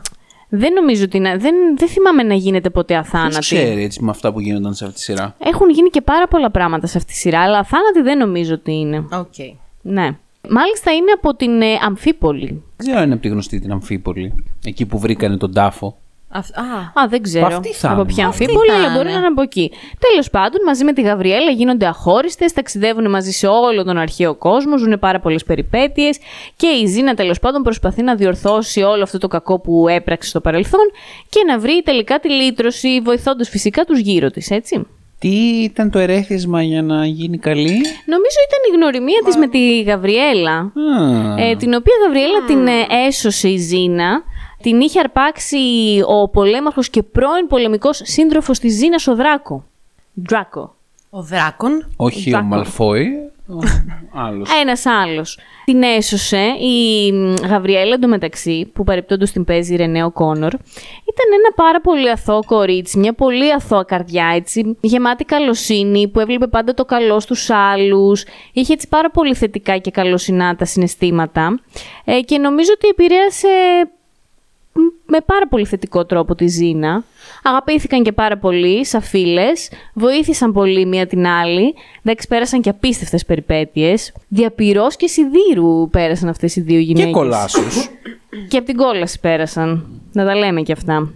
Speaker 3: δεν νομίζω ότι είναι, δεν, δεν θυμάμαι να γίνεται ποτέ
Speaker 2: Ποιος
Speaker 3: αθάνατη.
Speaker 2: ξέρει έτσι με αυτά που γίνονταν σε αυτή τη σειρά;
Speaker 3: Έχουν γίνει και πάρα πολλά πράγματα σε αυτή τη σειρά, αλλά αθάνατη δεν νομίζω ότι είναι.
Speaker 6: οκ.
Speaker 3: Ναι. Μάλιστα είναι από την ε, Αμφίπολη.
Speaker 2: Δεν ξέρω αν είναι από τη γνωστή την Αμφίπολη. Εκεί που βρήκανε τον τάφο.
Speaker 6: Αυ- Α,
Speaker 3: Α, δεν ξέρω.
Speaker 2: Αυτή θα
Speaker 3: από
Speaker 2: είναι.
Speaker 3: ποια
Speaker 6: Αυτή
Speaker 3: Αμφίπολη,
Speaker 6: θα
Speaker 3: αλλά μπορεί
Speaker 6: είναι.
Speaker 3: να είναι από εκεί. Τέλος πάντων, μαζί με τη Γαβριέλα γίνονται αχώριστες, ταξιδεύουν μαζί σε όλο τον αρχαίο κόσμο, ζουν πάρα πολλές περιπέτειες και η Ζήνα τέλος πάντων προσπαθεί να διορθώσει όλο αυτό το κακό που έπραξε στο παρελθόν και να βρει τελικά τη λύτρωση, βοηθώντας φυσικά τους γύρω της, έτσι.
Speaker 2: Τι ήταν το ερέθισμα για να γίνει καλή;
Speaker 3: Νομίζω ήταν η γνωριμία της με τη Γαβριέλα.
Speaker 2: Α,
Speaker 3: Ε, την οποία Γαβριέλα την ε, έσωσε η Ζήνα. Την είχε αρπάξει ο πολέμαρχος και πρώην πολεμικός σύντροφος της Ζήνας ο Δράκο. Δράκο.
Speaker 6: ο Δράκον.
Speaker 2: όχι ο
Speaker 3: Δράκο.
Speaker 2: Μαλφόη, ο άλλος.
Speaker 3: Ένας άλλος. Την έσωσε η μ, Γαβριέλα εντωμεταξύ, που παρεπτόντως την παίζει η Ρενέο Κόνορ. Ήταν ένα πάρα πολύ αθώο κορίτσι, μια πολύ αθώα καρδιά, έτσι, γεμάτη καλοσύνη, που έβλεπε πάντα το καλό στους άλλους. Είχε έτσι πάρα πολύ θετικά και καλοσυνά τα συναισθήματα. Ε, και νομίζω ότι επηρέασε μ, με πάρα πολύ θετικό τρόπο τη Ζήνα. Αγαπήθηκαν και πάρα πολύ σαν φίλες, βοήθησαν πολύ μία την άλλη, εντάξει πέρασαν και απίστευτες περιπέτειες. Διαπυρός και σιδήρου πέρασαν αυτές οι δύο γυναίκες.
Speaker 2: Και κολάσους.
Speaker 3: Και από την κόλαση πέρασαν. Να τα λέμε και αυτά.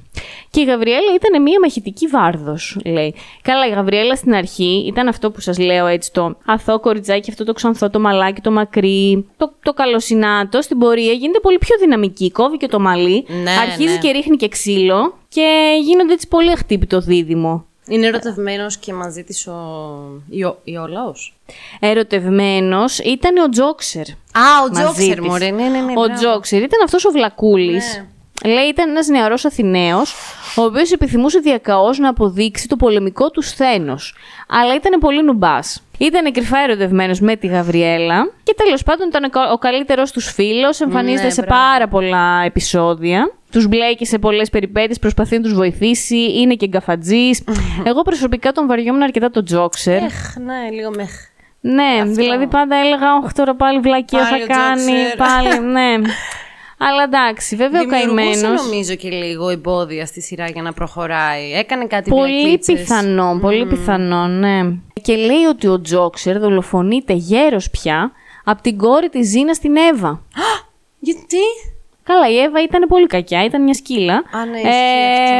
Speaker 3: Και η Γαβριέλα ήταν μια μαχητική βάρδος, λέει. Καλά, η Γαβριέλα στην αρχή ήταν αυτό που σας λέω έτσι, το αθώο κοριτσάκι, αυτό το ξανθό, το μαλάκι, το μακρύ, το, το καλοσυνάτο. Στην πορεία γίνεται πολύ πιο δυναμική. Κόβει και το μαλλί,
Speaker 6: Ναι,
Speaker 3: αρχίζει
Speaker 6: ναι.
Speaker 3: και ρίχνει και ξύλο και γίνονται έτσι πολύ αχτύπητο δίδυμο.
Speaker 6: Είναι ερωτευμένος και μαζί της ο. Ιω... Ιολαός.
Speaker 3: Ερωτευμένος ήταν ο Τζόξερ.
Speaker 6: Α, ο
Speaker 3: μαζί
Speaker 6: Τζόξερ,
Speaker 3: της.
Speaker 6: μωρέ. Ναι, ναι, ναι.
Speaker 3: Ο
Speaker 6: μπράβο.
Speaker 3: Τζόξερ ήταν αυτός ο Βλακούλης.
Speaker 6: Ναι.
Speaker 3: Λέει ήταν ένας νεαρός Αθηναίος, ο οποίος επιθυμούσε διακαώς να αποδείξει το πολεμικό του σθένος. Αλλά ήταν πολύ νουμπάς. Ήταν κρυφά ερωτευμένος με τη Γαβριέλα και τέλος πάντων ήταν ο κα- ο καλύτερος τους φίλος. Εμφανίζεται
Speaker 6: Ναι,
Speaker 3: σε
Speaker 6: μπράβο.
Speaker 3: πάρα πολλά επεισόδια. Τους μπλέκει σε πολλές περιπέτειες, προσπαθεί να τους βοηθήσει, είναι και γκαφατζή. Εγώ προσωπικά τον βαριόμουν αρκετά τον Τζόξερ.
Speaker 6: Εχ, ναι, λίγο μεχ.
Speaker 3: Ναι, δηλαδή πάντα έλεγα, Όχι τώρα πάλι βλακία
Speaker 6: Πάλι
Speaker 3: θα
Speaker 6: ο
Speaker 3: κάνει.
Speaker 6: Τζόξερ».
Speaker 3: Πάλι, ναι. Αλλά εντάξει, βέβαια ο
Speaker 6: Δημιουργούσε
Speaker 3: καημένο.
Speaker 6: νομίζω και λίγο εμπόδια στη σειρά για να προχωράει. Έκανε κάτι
Speaker 3: Πολύ
Speaker 6: βλακίτσες.
Speaker 3: πιθανό, πολύ πιθανό, ναι. Και λέει ότι ο Τζόξερ δολοφονείται γέρος πια από την κόρη της Ζήνας στην Εύα.
Speaker 6: Γιατί;
Speaker 3: Καλά, η Εύα ήταν πολύ κακιά, ήταν μια σκύλα.
Speaker 6: Α, ναι, ισχύει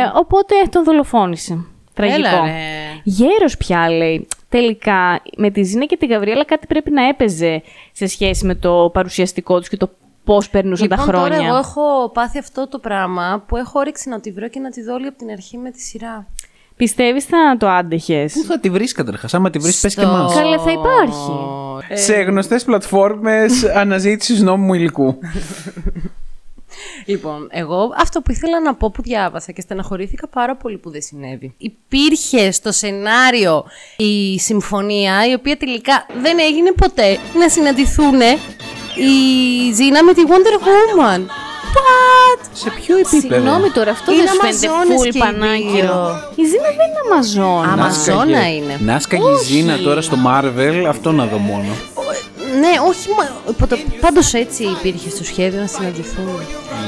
Speaker 6: αυτό.
Speaker 3: οπότε τον δολοφόνησε. Τραγικό.
Speaker 6: Έλα, ρε.
Speaker 3: Γέρος πια, λέει. Τελικά, με τη Ζήνα και τη Γαβριέλα κάτι πρέπει να έπαιζε σε σχέση με το παρουσιαστικό τους και το πώς περνούσαν
Speaker 6: Λοιπόν,
Speaker 3: τα χρόνια.
Speaker 6: τώρα εγώ έχω πάθει αυτό το πράγμα που έχω όρεξη να τη βρω και να τη δω όλη από την αρχή με τη σειρά.
Speaker 3: Πιστεύεις θα το άντεχες;
Speaker 2: Πού θα τη βρεις καταρχάς, άμα τη βρεις, πες και
Speaker 6: Στο-
Speaker 2: εμάς.
Speaker 3: Καλέ, θα υπάρχει.
Speaker 2: Σε γνωστές πλατφόρμες αναζήτησης νόμιμου υλικού.
Speaker 6: Λοιπόν, εγώ αυτό που ήθελα να πω που διάβασα και στεναχωρήθηκα πάρα πολύ που δεν συνέβη. Υπήρχε στο σενάριο η συμφωνία, η οποία τελικά δεν έγινε ποτέ, να συναντηθούν η Ζήνα με τη Wonder Woman. What?
Speaker 2: Σε ποιο επίπεδο;
Speaker 3: Συγγνώμη τώρα, αυτό
Speaker 6: Είναι
Speaker 3: δεν σου φαίνεται
Speaker 6: Αμαζόνες
Speaker 3: full
Speaker 6: και οι
Speaker 3: πανάκυρο.
Speaker 6: δύο.
Speaker 3: Η Ζήνα δεν είναι Αμαζόνα.
Speaker 6: Άμα-
Speaker 2: Νάσκαγε-
Speaker 6: Αμαζόνα είναι.
Speaker 2: Νάσκαγε η Ζήνα τώρα στο Marvel, αυτό να δω μόνο.
Speaker 6: Ναι, όχι μα. ποτέ- Πάντως έτσι υπήρχε στο σχέδιο να συναντηθούν.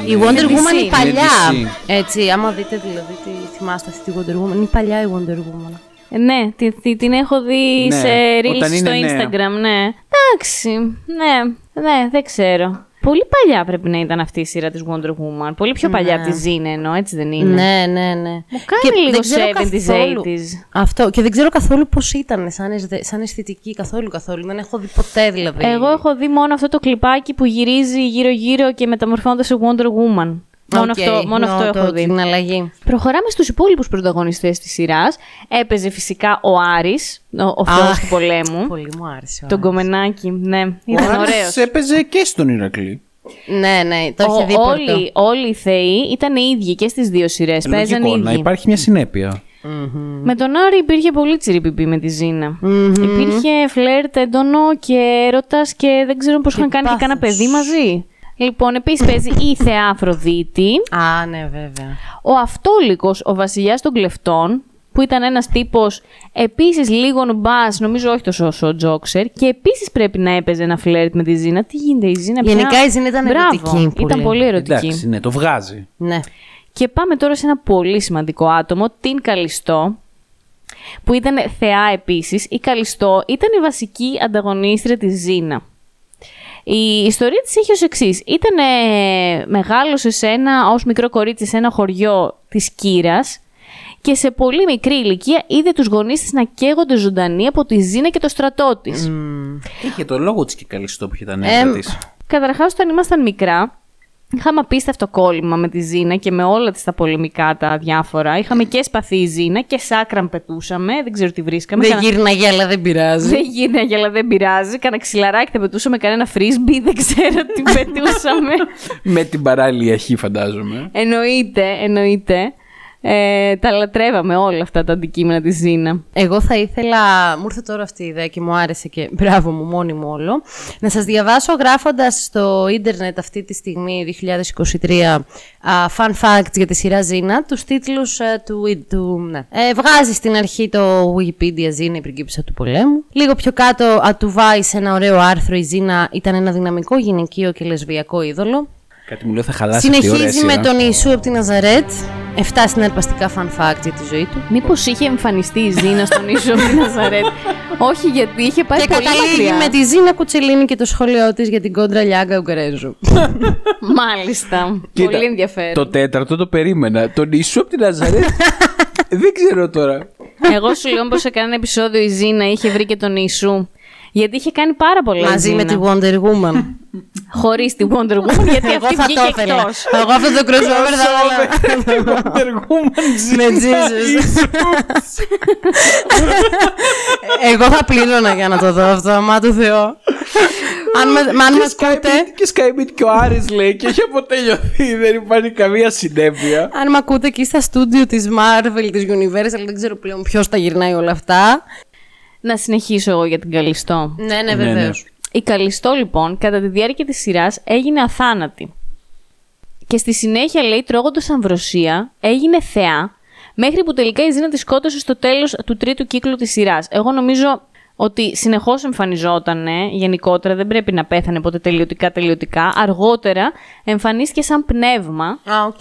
Speaker 6: Η
Speaker 3: Είναι
Speaker 6: Wonder
Speaker 3: DC.
Speaker 6: Woman η
Speaker 2: Είναι
Speaker 6: παλιά.
Speaker 2: DC.
Speaker 6: Έτσι, άμα δείτε δηλαδή τι θυμάστε αυτή τη Wonder Woman. Είναι η παλιά η Wonder Woman.
Speaker 3: Ε, Ναι, τη- τη- την έχω δει
Speaker 2: Ναι,
Speaker 3: σε reels
Speaker 2: όταν
Speaker 3: στο
Speaker 2: είναι νέα.
Speaker 3: Instagram, ναι. Εντάξει, ναι, ναι, δεν ξέρω. Πολύ παλιά πρέπει να ήταν αυτή η σειρά της Wonder Woman. Πολύ πιο παλιά από τη Ζήνα εννοώ, έτσι δεν είναι;
Speaker 6: Ναι, ναι, ναι.
Speaker 3: Μου κάνει λίγο
Speaker 6: δεν ξέρω
Speaker 3: 70s,
Speaker 6: καθόλου-
Speaker 3: 80s.
Speaker 6: Αυτό. Και δεν ξέρω καθόλου πώς ήταν σαν, αισθε- σαν αισθητική. Καθόλου, καθόλου. Δεν έχω δει ποτέ δηλαδή.
Speaker 3: Εγώ έχω δει μόνο αυτό το κλιπάκι που γυρίζει γύρω-γύρω και μεταμορφώνεται σε Wonder Woman. Μόνο
Speaker 6: Οκ,
Speaker 3: αυτό, μόνο
Speaker 6: νο,
Speaker 3: αυτό
Speaker 6: το-
Speaker 3: έχω δει.
Speaker 6: Την αλλαγή.
Speaker 3: Προχωράμε στους υπόλοιπους πρωταγωνιστές της σειράς. Έπαιζε φυσικά ο Άρης, ο, ο θεός
Speaker 6: Αχ,
Speaker 3: του πολέμου.
Speaker 6: Πολύ μου άρεσε. ο
Speaker 3: Τον
Speaker 6: Άρης.
Speaker 3: κομμενάκι, ναι. Ήταν
Speaker 2: Ο Άρης
Speaker 3: ωραίος.
Speaker 2: έπαιζε και στον Ηρακλή.
Speaker 6: Ναι, ναι, το είχε
Speaker 3: Ο-
Speaker 6: δει πρώτο.
Speaker 3: όλοι, όλοι οι θεοί ήταν οι ίδιοι και στις δύο σειρές. Παίζαν οι
Speaker 2: Λογικό, να
Speaker 3: ίδιοι.
Speaker 2: υπάρχει μια συνέπεια.
Speaker 3: Με τον Άρη υπήρχε πολύ τσιριπιπί με τη Ζήνα Υπήρχε φλερτ έντονο και έρωτας και δεν ξέρω πώς είχαν κάνει και κάνα
Speaker 6: πάθος.
Speaker 3: παιδί μαζί. Λοιπόν, επίσης παίζει η θεά Αφροδίτη,
Speaker 6: Α, ναι, βέβαια.
Speaker 3: ο Αυτόλικος, ο βασιλιάς των κλεφτών, που ήταν ένας τύπος επίσης λίγο νουμπάς, νομίζω όχι τόσο όσο ο Τζόξερ, και επίσης πρέπει να έπαιζε ένα φλερτ με τη Ζήνα. Τι γίνεται η Ζήνα πια;
Speaker 6: Γενικά η Ζήνα ήταν
Speaker 3: Μπράβο,
Speaker 6: ερωτική πολύ.
Speaker 3: Ήταν πολύ ερωτική.
Speaker 2: Εντάξει, ναι, το βγάζει.
Speaker 6: Ναι.
Speaker 3: Και πάμε τώρα σε ένα πολύ σημαντικό άτομο, την Καλιστό, που ήταν θεά επίσης. Η Καλιστό ήταν η βασική ανταγωνίστρια της Ζήνα. Η ιστορία της έχει ως εξής. Ήταν μεγάλωσε σε ένα, ως μικρό κορίτσι σε ένα χωριό της Κύρας και σε πολύ μικρή ηλικία είδε τους γονείς της να καίγονται ζωντανοί από τη Ζήνα και το στρατό της.
Speaker 2: Είχε το λόγο της και καλιστό που είχε τα
Speaker 3: Ε,
Speaker 2: νεύρα της.
Speaker 3: Καταρχάς, όταν ήμασταν μικρά, είχαμε απίστευτο κόλλημα με τη Ζήνα και με όλα τις τα πολεμικά τα διάφορα. Είχαμε και σπαθί η Ζήνα και σάκραν πετούσαμε, δεν ξέρω τι βρίσκαμε.
Speaker 6: Δεν
Speaker 3: Κανα-
Speaker 6: γύρναγε, αλλά δεν πειράζει.
Speaker 3: Δεν γίναγε, αλλά δεν πειράζει. Κάνα ξυλαράκι θα πετούσαμε, κανένα φρίσμπι, δεν ξέρω τι πετούσαμε.
Speaker 2: Με την παράλληλη αρχή, φαντάζομαι.
Speaker 3: εννοείται, εννοείται. Ε, τα λατρεύαμε όλα αυτά τα αντικείμενα της Ζήνα.
Speaker 6: Εγώ θα ήθελα, μου ήρθε τώρα αυτή η ιδέα και μου άρεσε και μπράβο μου μόνη μου όλο, να σας διαβάσω γράφοντας στο ίντερνετ αυτή τη στιγμή 2023 α, fun facts για τη σειρά Ζήνα, τους τίτλους α, του, του ναι. ε, βγάζει στην αρχή το Wikipedia Ζήνα η πριγκίπισσα του πολέμου. Λίγο πιο κάτω α, του βάει σε ένα ωραίο άρθρο η Ζήνα ήταν ένα δυναμικό γυναικείο και λεσβιακό είδωλο.
Speaker 2: Κάτι μου λέει θα χαλάσει αυτή η ωραία
Speaker 6: Συνεχίζει με
Speaker 2: σειρά.
Speaker 6: τον Ιησού από τη Ναζαρέτ, 7 συναρπαστικά fun facts για τη ζωή του.
Speaker 3: Μήπως είχε εμφανιστεί η Ζήνα στον ίσο από τη Ναζαρέτ; Όχι, γιατί είχε πάει
Speaker 6: Και
Speaker 3: πολύ
Speaker 6: καταλήγει
Speaker 3: μακριά.
Speaker 6: με τη Ζήνα Κουτσελίνη και το σχόλιο της για την κόντρα Λιάγκα Ουγγρέζου.
Speaker 3: Μάλιστα.
Speaker 2: Κοίτα,
Speaker 3: πολύ ενδιαφέρον.
Speaker 2: Το τέταρτο το περίμενα. Τον Ιησού από την Ναζαρέτ; δεν ξέρω τώρα.
Speaker 3: Εγώ σου λέω πως σε κανένα επεισόδιο η Ζήνα είχε βρει και τον Ιησού. Γιατί είχε κάνει πάρα πολλά η
Speaker 6: Μαζί με
Speaker 3: Ζήνα.
Speaker 6: τη Wonder Woman.
Speaker 3: Χωρίς τη Wonder Woman, γιατί
Speaker 6: Εγώ
Speaker 3: αυτή
Speaker 6: θα
Speaker 3: βγήκε
Speaker 6: το ήθελα.
Speaker 3: εκτός.
Speaker 6: Εγώ αυτό το crossover θα ήθελα.
Speaker 2: Wonder Woman
Speaker 6: Με Jesus. Εγώ θα πλήρωνα για να το δω αυτό, αμά του Θεό. Αν με, μας αν με ακούτε,
Speaker 2: Και Skybit και ο Άρης λέει και έχει αποτελειωθεί. Δεν υπάρχει καμία συνέπεια.
Speaker 6: αν με ακούτε εκεί στα στούντιο της Marvel, της Universal, δεν ξέρω πλέον ποιος τα γυρνάει όλα αυτά.
Speaker 3: Να συνεχίσω εγώ για την Καλλιστώ.
Speaker 6: Ναι, ναι,
Speaker 2: ναι.
Speaker 6: βεβαίως.
Speaker 3: Η Καλλιστώ λοιπόν κατά τη διάρκεια της σειράς έγινε αθάνατη. Και στη συνέχεια λέει τρώγοντας αμβροσία έγινε θεά μέχρι που τελικά η Ζήνα τη σκότωσε στο τέλος του τρίτου κύκλου της σειράς. Εγώ νομίζω ότι συνεχώς εμφανιζόταν γενικότερα, δεν πρέπει να πέθανε ποτέ τελειωτικά τελειωτικά. Αργότερα εμφανίστηκε σαν πνεύμα
Speaker 6: Α, οκ.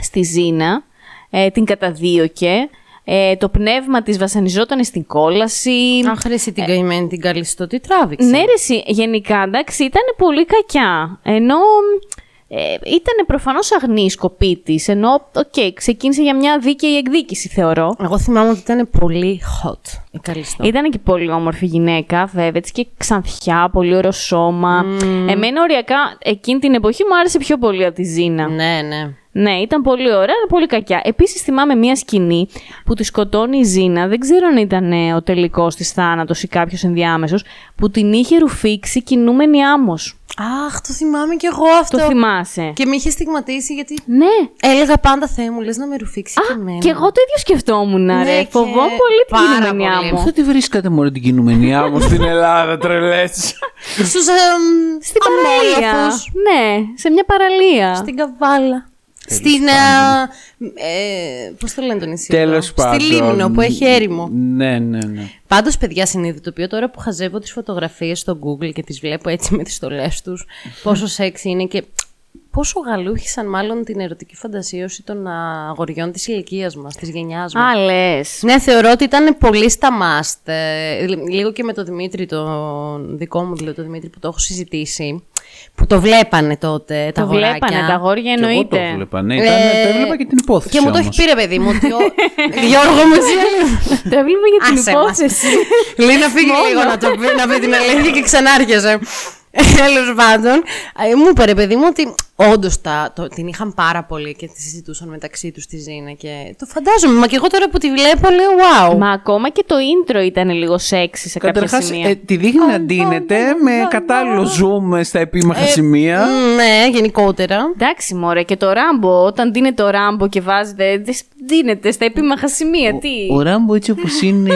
Speaker 3: στη Ζήνα, ε, την καταδίωκε. Ε, το πνεύμα της βασανιζόταν στην κόλαση.
Speaker 6: Αχ ρε συ την καημένη την Καλλιστώ, τι τράβηξε.
Speaker 3: Ναι, ρε, εσύ, γενικά εντάξει, ήταν πολύ κακιά. Ενώ ε, ήταν προφανώς αγνοί οι σκοποί της. Ενώ, οκ, ξεκίνησε για μια δίκαιη εκδίκηση, θεωρώ.
Speaker 6: Εγώ θυμάμαι ότι ήταν πολύ hot η Καλλιστώ.
Speaker 3: Ήταν και πολύ όμορφη γυναίκα, βέβαια, έτσι και ξανθιά, πολύ ωραίο σώμα. Εμένα, οριακά, εκείνη την εποχή μου άρεσε πιο πολύ από τη Ζήνα.
Speaker 6: Ναι, ναι.
Speaker 3: Ναι, ήταν πολύ ωραία, αλλά πολύ κακιά. Επίσης, θυμάμαι μία σκηνή που τη σκοτώνει η Ζήνα. Δεν ξέρω αν ήταν ε, ο τελικός της θάνατος ή κάποιος ενδιάμεσος, που την είχε ρουφήξει κινούμενη άμμος.
Speaker 6: Αχ, το θυμάμαι κι εγώ αυτό.
Speaker 3: Το θυμάσαι.
Speaker 6: Και με είχε στιγματίσει γιατί
Speaker 3: Ναι.
Speaker 6: έλεγα πάντα Θεέ μου, λες να με ρουφήξει και εμένα.
Speaker 3: Και εγώ το ίδιο σκεφτόμουν,
Speaker 6: Ναι,
Speaker 3: ρε.
Speaker 6: και
Speaker 3: Φοβόμουν πολύ την
Speaker 6: πάρα
Speaker 3: κινούμενη
Speaker 6: πολύ.
Speaker 3: άμμο.
Speaker 2: Αυτό τι βρίσκατε μόνο την κινούμενη άμμο στην Ελλάδα, τρελές;
Speaker 6: Στους
Speaker 3: Στην παραλία. Ναι, σε μια παραλία.
Speaker 6: Στην Καβάλα. Στην. Ε, ε, Πώς το λένε το νησί.
Speaker 2: Τέλος
Speaker 6: αυτό;
Speaker 2: πάντων.
Speaker 6: Στη Λίμνο που έχει έρημο.
Speaker 2: Ναι, ναι, ναι.
Speaker 6: Πάντως, παιδιά, συνειδητοποιώ τώρα που χαζεύω τις φωτογραφίες στο Google και τις βλέπω έτσι με τις στολές τους, πόσο σεξ είναι και πόσο γαλούχησαν μάλλον την ερωτική φαντασίωση των αγοριών της ηλικίας μας, της γενιάς μας.
Speaker 3: Α, λες.
Speaker 6: Ναι, θεωρώ ότι ήταν πολύ στα must. Ε, λι- λίγο και με τον Δημήτρη, τον δικό μου δηλαδή, τον Δημήτρη που το έχω συζητήσει. Που το βλέπανε τότε τα
Speaker 3: Το
Speaker 6: αγοράκια.
Speaker 3: βλέπανε τα αγόρια,
Speaker 2: Και εγώ το
Speaker 3: εννοείται.
Speaker 2: έβλεπα, ναι. Ήταν, το έβλεπα και την υπόθεση
Speaker 6: Και μου το έχει
Speaker 2: όμως.
Speaker 6: πει ρε παιδί μου ότι. ο- Γιώργο μου, εσύ
Speaker 3: Το έβλεπα για την
Speaker 6: Άσε μας.
Speaker 3: υπόθεση.
Speaker 6: Λέει να φύγει λίγο να, το πει, να πει την αλήθεια και ξανάρχεσαι. Τέλος πάντων, ε, μου είπε ρε παιδί μου ότι όντως την είχαν πάρα πολύ και τη συζητούσαν μεταξύ τους τη Ζήνα. Και το φαντάζομαι. Μα και εγώ τώρα που τη βλέπω λέω wow.
Speaker 3: Μα ακόμα και το intro ήταν λίγο σεξι σε κάποια
Speaker 2: Καταρχάς,
Speaker 3: σημεία.
Speaker 2: ε, τη δείχνει να ντύνεται με κατάλληλο zoom στα επίμαχα σημεία.
Speaker 6: Μ, ναι, γενικότερα.
Speaker 3: Εντάξει, μωρέ, και το ράμπο, όταν δίνεται ο ράμπο και βάζετε. δες- Δίνεται στα επίμαχα σημεία. Τι;
Speaker 2: Ο Ράμπο έτσι όπως είναι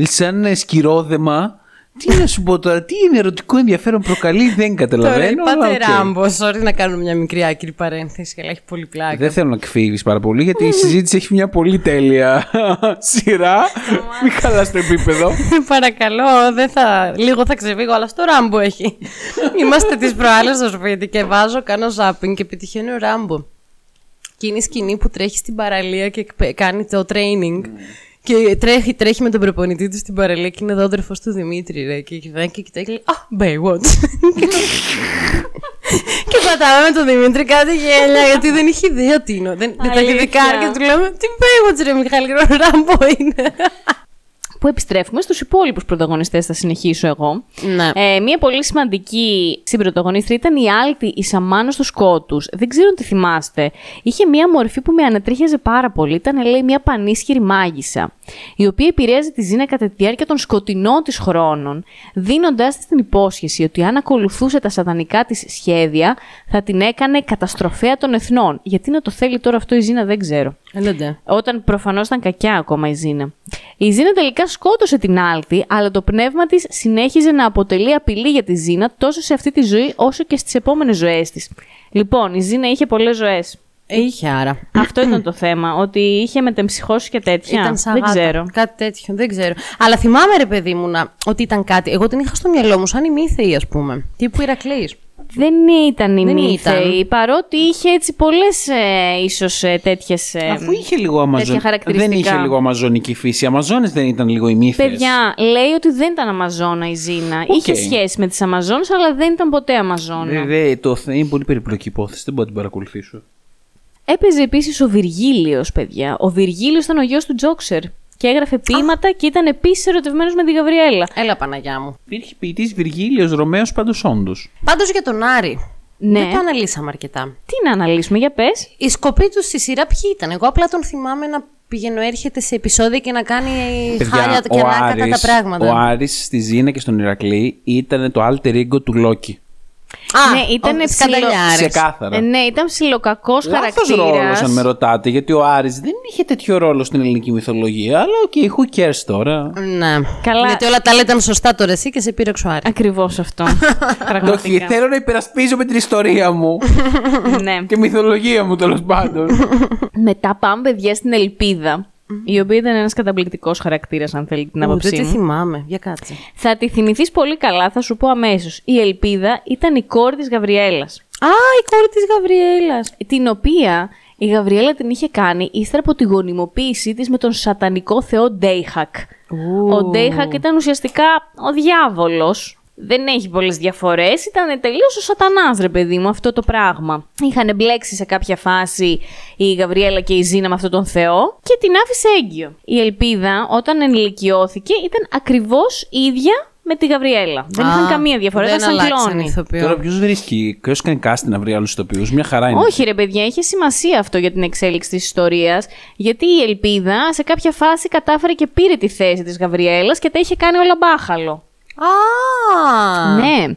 Speaker 2: σαν σκυρόδεμα. Τι να σου πω τώρα, τι είναι ερωτικό ενδιαφέρον προκαλεί, δεν
Speaker 6: Τώρα
Speaker 2: καταλαβαίνω. αλλά
Speaker 6: είπατε
Speaker 2: οκ.
Speaker 6: Ράμπο. Sorry να κάνω μια μικρή άκρη παρένθεση, αλλά έχει πολύ πλάκα.
Speaker 2: Δεν θέλω να κφύγει πάρα πολύ, γιατί η συζήτηση έχει μια πολύ τέλεια σειρά. Μην χαλάς το επίπεδο.
Speaker 6: Παρακαλώ, δεν θα... λίγο θα ξεφύγω, αλλά στο Ράμπο έχει. Είμαστε τις προάλλες στο σπίτι και βάζω, κάνω ζάπινγκ και πετυχαίνει ο Ράμπο. Και είναι η σκηνή που τρέχει στην παραλία και εκπε- κάνει το training. Και τρέχει, τρέχει με τον προπονητή του στην παραλία και είναι εδώ αδερφός του Δημήτρη, ρε. Και κοιτάει και κοιτάει και λέει, Α, Baywatch. και πατάμε με τον Δημήτρη κάτι γέλια, γιατί δεν είχε ιδέα τι είναι. Δεν, δεν τα είχε
Speaker 3: Αλήθεια.
Speaker 6: δικάρει και του λέμε, Τι Baywatch, ρε Μιχάλη, Ράμπο είναι;
Speaker 3: Που επιστρέφουμε στους υπόλοιπους πρωταγωνιστές, θα συνεχίσω εγώ.
Speaker 6: Ναι.
Speaker 3: Ε, μία πολύ σημαντική συμπροταγωνίστρια ήταν η Άλτη, η Σαμάνα τους Σκότους. Δεν ξέρω αν τη θυμάστε. Είχε μία μορφή που με ανατρίχιαζε πάρα πολύ. Ήταν, λέει, μία πανίσχυρη μάγισσα, η οποία επηρέαζε τη Ζήνα κατά τη διάρκεια των σκοτεινών της χρόνων, δίνοντάς της την υπόσχεση ότι αν ακολουθούσε τα σατανικά της σχέδια, θα την έκανε καταστροφέα των εθνών. Γιατί να το θέλει τώρα αυτό η Ζήνα δεν ξέρω.
Speaker 6: Έλατε.
Speaker 3: Όταν προφανώς ήταν κακιά ακόμα η Ζήνα. Η Ζήνα τελικά σκότωσε την Άλτη, αλλά το πνεύμα της συνέχιζε να αποτελεί απειλή για τη Ζήνα τόσο σε αυτή τη ζωή όσο και στις επόμενες ζωές της. Λοιπόν, η Ζήνα είχε πολλές ζωές.
Speaker 6: Ε, είχε άρα.
Speaker 3: Αυτό ήταν το θέμα. Ότι είχε μετεμψυχώσει και τέτοια.
Speaker 6: Ήταν σαν
Speaker 3: δεν
Speaker 6: γάτα.
Speaker 3: ξέρω.
Speaker 6: Κάτι τέτοιο, δεν ξέρω. Αλλά θυμάμαι, ρε παιδί μου, να, ότι ήταν κάτι. Εγώ την είχα στο μυαλό μου, σαν η Μύθεη, ας πούμε. Τύπου Ηρακλής.
Speaker 3: Δεν ήταν η
Speaker 6: Δεν
Speaker 3: Μύθεη,
Speaker 6: ήταν.
Speaker 3: παρότι είχε έτσι πολλές ε, ίσως ε, τέτοιες.
Speaker 2: Αφού είχε λίγο αμαζον...
Speaker 3: χαρακτηριστικά.
Speaker 2: Δεν είχε λίγο αμαζονική φύση. Οι Αμαζόνε δεν ήταν λίγο ημίθες.
Speaker 3: Παιδιά, λέει ότι δεν ήταν Αμαζόνα η Ζήνα. Είχε σχέση με τις Αμαζόνες, αλλά δεν ήταν ποτέ Αμαζόνα.
Speaker 2: Ε, δε, το, θε- είναι πολύ περιπλοκή υπόθεση. Δεν μπορώ να την παρακολουθήσω.
Speaker 3: Έπαιζε επίσης ο Βυργίλιος, παιδιά. Ο Βυργίλιος ήταν ο γιος του Τζόξερ. Και έγραφε ποίηματα και ήταν επίσης ερωτευμένος με τη Γαβριέλα.
Speaker 6: Έλα, Παναγιά μου.
Speaker 2: Υπήρχε ποιητής Βυργίλιος Ρωμαίος πάντω όντω.
Speaker 6: Πάντως για τον Άρη.
Speaker 3: Ναι.
Speaker 6: Δεν το αναλύσαμε αρκετά.
Speaker 3: Τι να αναλύσουμε, για πες.
Speaker 6: Οι σκοποί του στη σειρά ποιοι ήταν; Εγώ απλά τον θυμάμαι να πηγαινοέρχεται σε επεισόδια και να κάνει χάλια και ανάκατα τα πράγματα.
Speaker 2: ο Άρης στη Ζήνα και στον Ηρακλή ήταν το alter ego του Λόκι.
Speaker 6: Α,
Speaker 3: ναι, ήταν
Speaker 6: ο- σκανταλιάρης.
Speaker 2: Ξεκάθαρα.
Speaker 3: Ε, ναι, ήταν ψιλοκακό
Speaker 2: Λάθος
Speaker 3: χαρακτήρας.
Speaker 2: ρόλος αν με ρωτάτε, γιατί ο Άρης δεν είχε τέτοιο ρόλο στην ελληνική μυθολογία, αλλά ok, okay, who cares τώρα.
Speaker 6: Ναι.
Speaker 3: Καλά.
Speaker 6: Γιατί όλα τα άλλα ήταν σωστά τώρα εσύ και σε πείραξε ο Άρης.
Speaker 3: Ακριβώς αυτό.
Speaker 2: Όχι,
Speaker 3: Πραγματικά.
Speaker 2: θέλω να υπερασπίζω με την ιστορία μου
Speaker 3: ναι.
Speaker 2: και μυθολογία μου τέλος πάντων.
Speaker 3: Μετά πάμε, παιδιά, στην Ελπίδα. Η οποία ήταν ένας καταπληκτικός χαρακτήρας, αν θέλει την
Speaker 6: Ου,
Speaker 3: άποψή
Speaker 6: Δεν τη
Speaker 3: μου.
Speaker 6: θυμάμαι. Για κάτσε.
Speaker 3: Θα τη θυμηθείς πολύ καλά, θα σου πω αμέσως. Η Ελπίδα ήταν η κόρη της Γαβριέλας.
Speaker 6: Α, η κόρη της Γαβριέλας.
Speaker 3: Την οποία η Γαβριέλα την είχε κάνει ύστερα από τη γονιμοποίησή της με τον σατανικό θεό Ντέιχακ. Ο Ντέιχακ ήταν ουσιαστικά ο διάβολος. Δεν έχει πολλές διαφορές. Ήταν τελείως ο σατανάς, ρε παιδί μου, αυτό το πράγμα. Είχαν μπλέξει σε κάποια φάση η Γαβριέλα και η Ζήνα με αυτόν τον θεό και την άφησε έγκυο. Η Ελπίδα, όταν ενηλικιώθηκε, ήταν ακριβώς ίδια με τη Γαβριέλα. Δεν είχαν καμία διαφορά,
Speaker 6: Δεν
Speaker 3: ήταν σαν
Speaker 6: αλλάξαν
Speaker 3: κλώνοι.
Speaker 6: ηθοποιό.
Speaker 2: Τώρα ποιος βρίσκει, ποιος κάνει casting να βρει άλλους ηθοποιούς, μια χαρά είναι.
Speaker 3: Όχι ρε παιδιά, είχε σημασία αυτό για την εξέλιξη της ιστορίας, γιατί η Ελπίδα σε κάποια φάση κατάφερε και πήρε τη θέση της Γαβριέλας και τα είχε κάνει όλα μπάχαλο.
Speaker 6: Α,
Speaker 3: Ναι.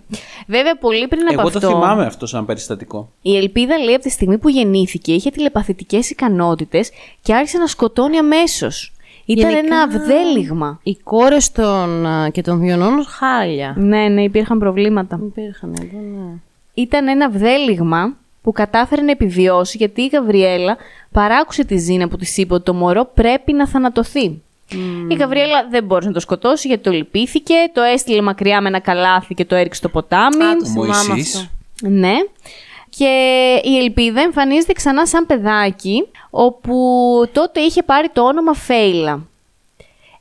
Speaker 3: Βέβαια, πολύ πριν από
Speaker 2: Εγώ
Speaker 3: αυτό.
Speaker 2: το θυμάμαι αυτό σαν περιστατικό.
Speaker 3: Η Ελπίδα λέει από τη στιγμή που γεννήθηκε είχε τηλεπαθητικές ικανότητες και άρχισε να σκοτώνει αμέσως. Ήταν
Speaker 6: Γενικά-
Speaker 3: ένα αυδέλιγμα.
Speaker 6: Οι κόρε των α, και των διονών χάλια.
Speaker 3: Ναι, ναι, υπήρχαν προβλήματα.
Speaker 6: Υπήρχαν εδώ, ναι.
Speaker 3: Ήταν ένα βδέλιγμα που κατάφερε να επιβιώσει γιατί η Γαβριέλα παράκουσε τη Ζήνα που της είπε ότι το μωρό πρέπει να θανατωθεί. Η Γαβριέλα δεν μπόρεσε να το σκοτώσει γιατί το λυπήθηκε, το έστειλε μακριά με ένα καλάθι και το έριξε στο ποτάμι.
Speaker 6: Α, το
Speaker 2: Ο
Speaker 6: θυμάμαι
Speaker 2: Μωυσής.
Speaker 6: αυτό.
Speaker 3: Ναι. Και η Ελπίδα εμφανίζεται ξανά σαν παιδάκι, όπου τότε είχε πάρει το όνομα Φέιλα.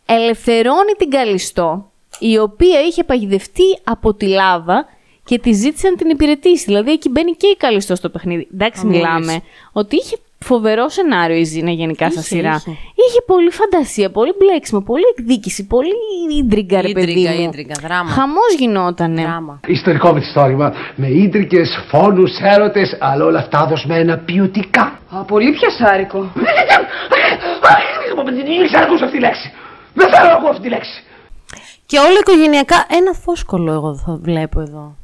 Speaker 3: Ελευθερώνει την Καλιστό, η οποία είχε παγιδευτεί από τη λάβα και τη ζήτησε να την υπηρετήσει. Δηλαδή εκεί μπαίνει και η Καλιστό στο παιχνίδι. Εντάξει,
Speaker 6: Αμόλυς.
Speaker 3: μιλάμε ότι είχε φοβερό σενάριο η Ζήνα γενικά στα
Speaker 6: Είχε,
Speaker 3: σειρά.
Speaker 6: είχε.
Speaker 3: Είχε πολύ φαντασία, πολύ μπλέξιμο, πολύ εκδίκηση, πολύ ίντριγκα, ρε παιδί
Speaker 6: Ίντριγκα,
Speaker 3: μου.
Speaker 6: ίντριγκα, δράμα.
Speaker 3: Χαμός γινότανε.
Speaker 6: Δράμα.
Speaker 8: Ιστορικό μυθιστόρημα με ίντρικες, φόνους, έρωτες, αλλά όλα αυτά δοσμένα ποιοτικά.
Speaker 7: Α, πολύ πιασάρικο.
Speaker 8: Δεν ξέρω να ακούσω αυτή τη λέξη. Δεν θέλω να ακούω αυτή τη λέξη.
Speaker 6: Και όλα οικογενειακά ένα φόσκολο εγώ θα βλέπω εδώ.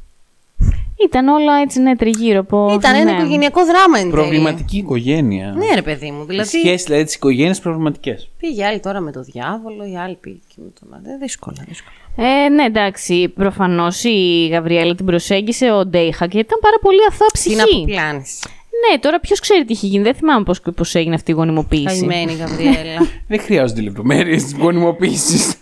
Speaker 3: Ήταν όλα έτσι ναι τριγύρω από...
Speaker 6: Ήταν ένα
Speaker 3: ναι.
Speaker 6: οικογενειακό δράμα εν τέλει.
Speaker 2: Προβληματική οικογένεια.
Speaker 6: Ναι, ρε παιδί μου.
Speaker 2: Οι
Speaker 6: Δηλαδή
Speaker 2: σχέσεις δηλαδή της οικογένειας προβληματικές.
Speaker 6: πήγε άλλη τώρα με το διάβολο, η άλλη πήγε και με τον άλλο. Ε, Δύσκολα, δύσκολα.
Speaker 3: Ε, ναι, εντάξει. Προφανώς η Γαβριέλα την προσέγγισε ο Ντέιχα και ήταν πάρα πολύ αθώα ψυχή.
Speaker 6: Την αποπλάνηση.
Speaker 3: Ναι, τώρα ποιος ξέρει τι είχε γίνει. Δεν θυμάμαι πώς πώς έγινε αυτή η γονιμοποίηση.
Speaker 6: Καημένη η Γαβριέλα.
Speaker 2: Δεν χρειάζονται λεπτομέρειες της γονιμοποίησης.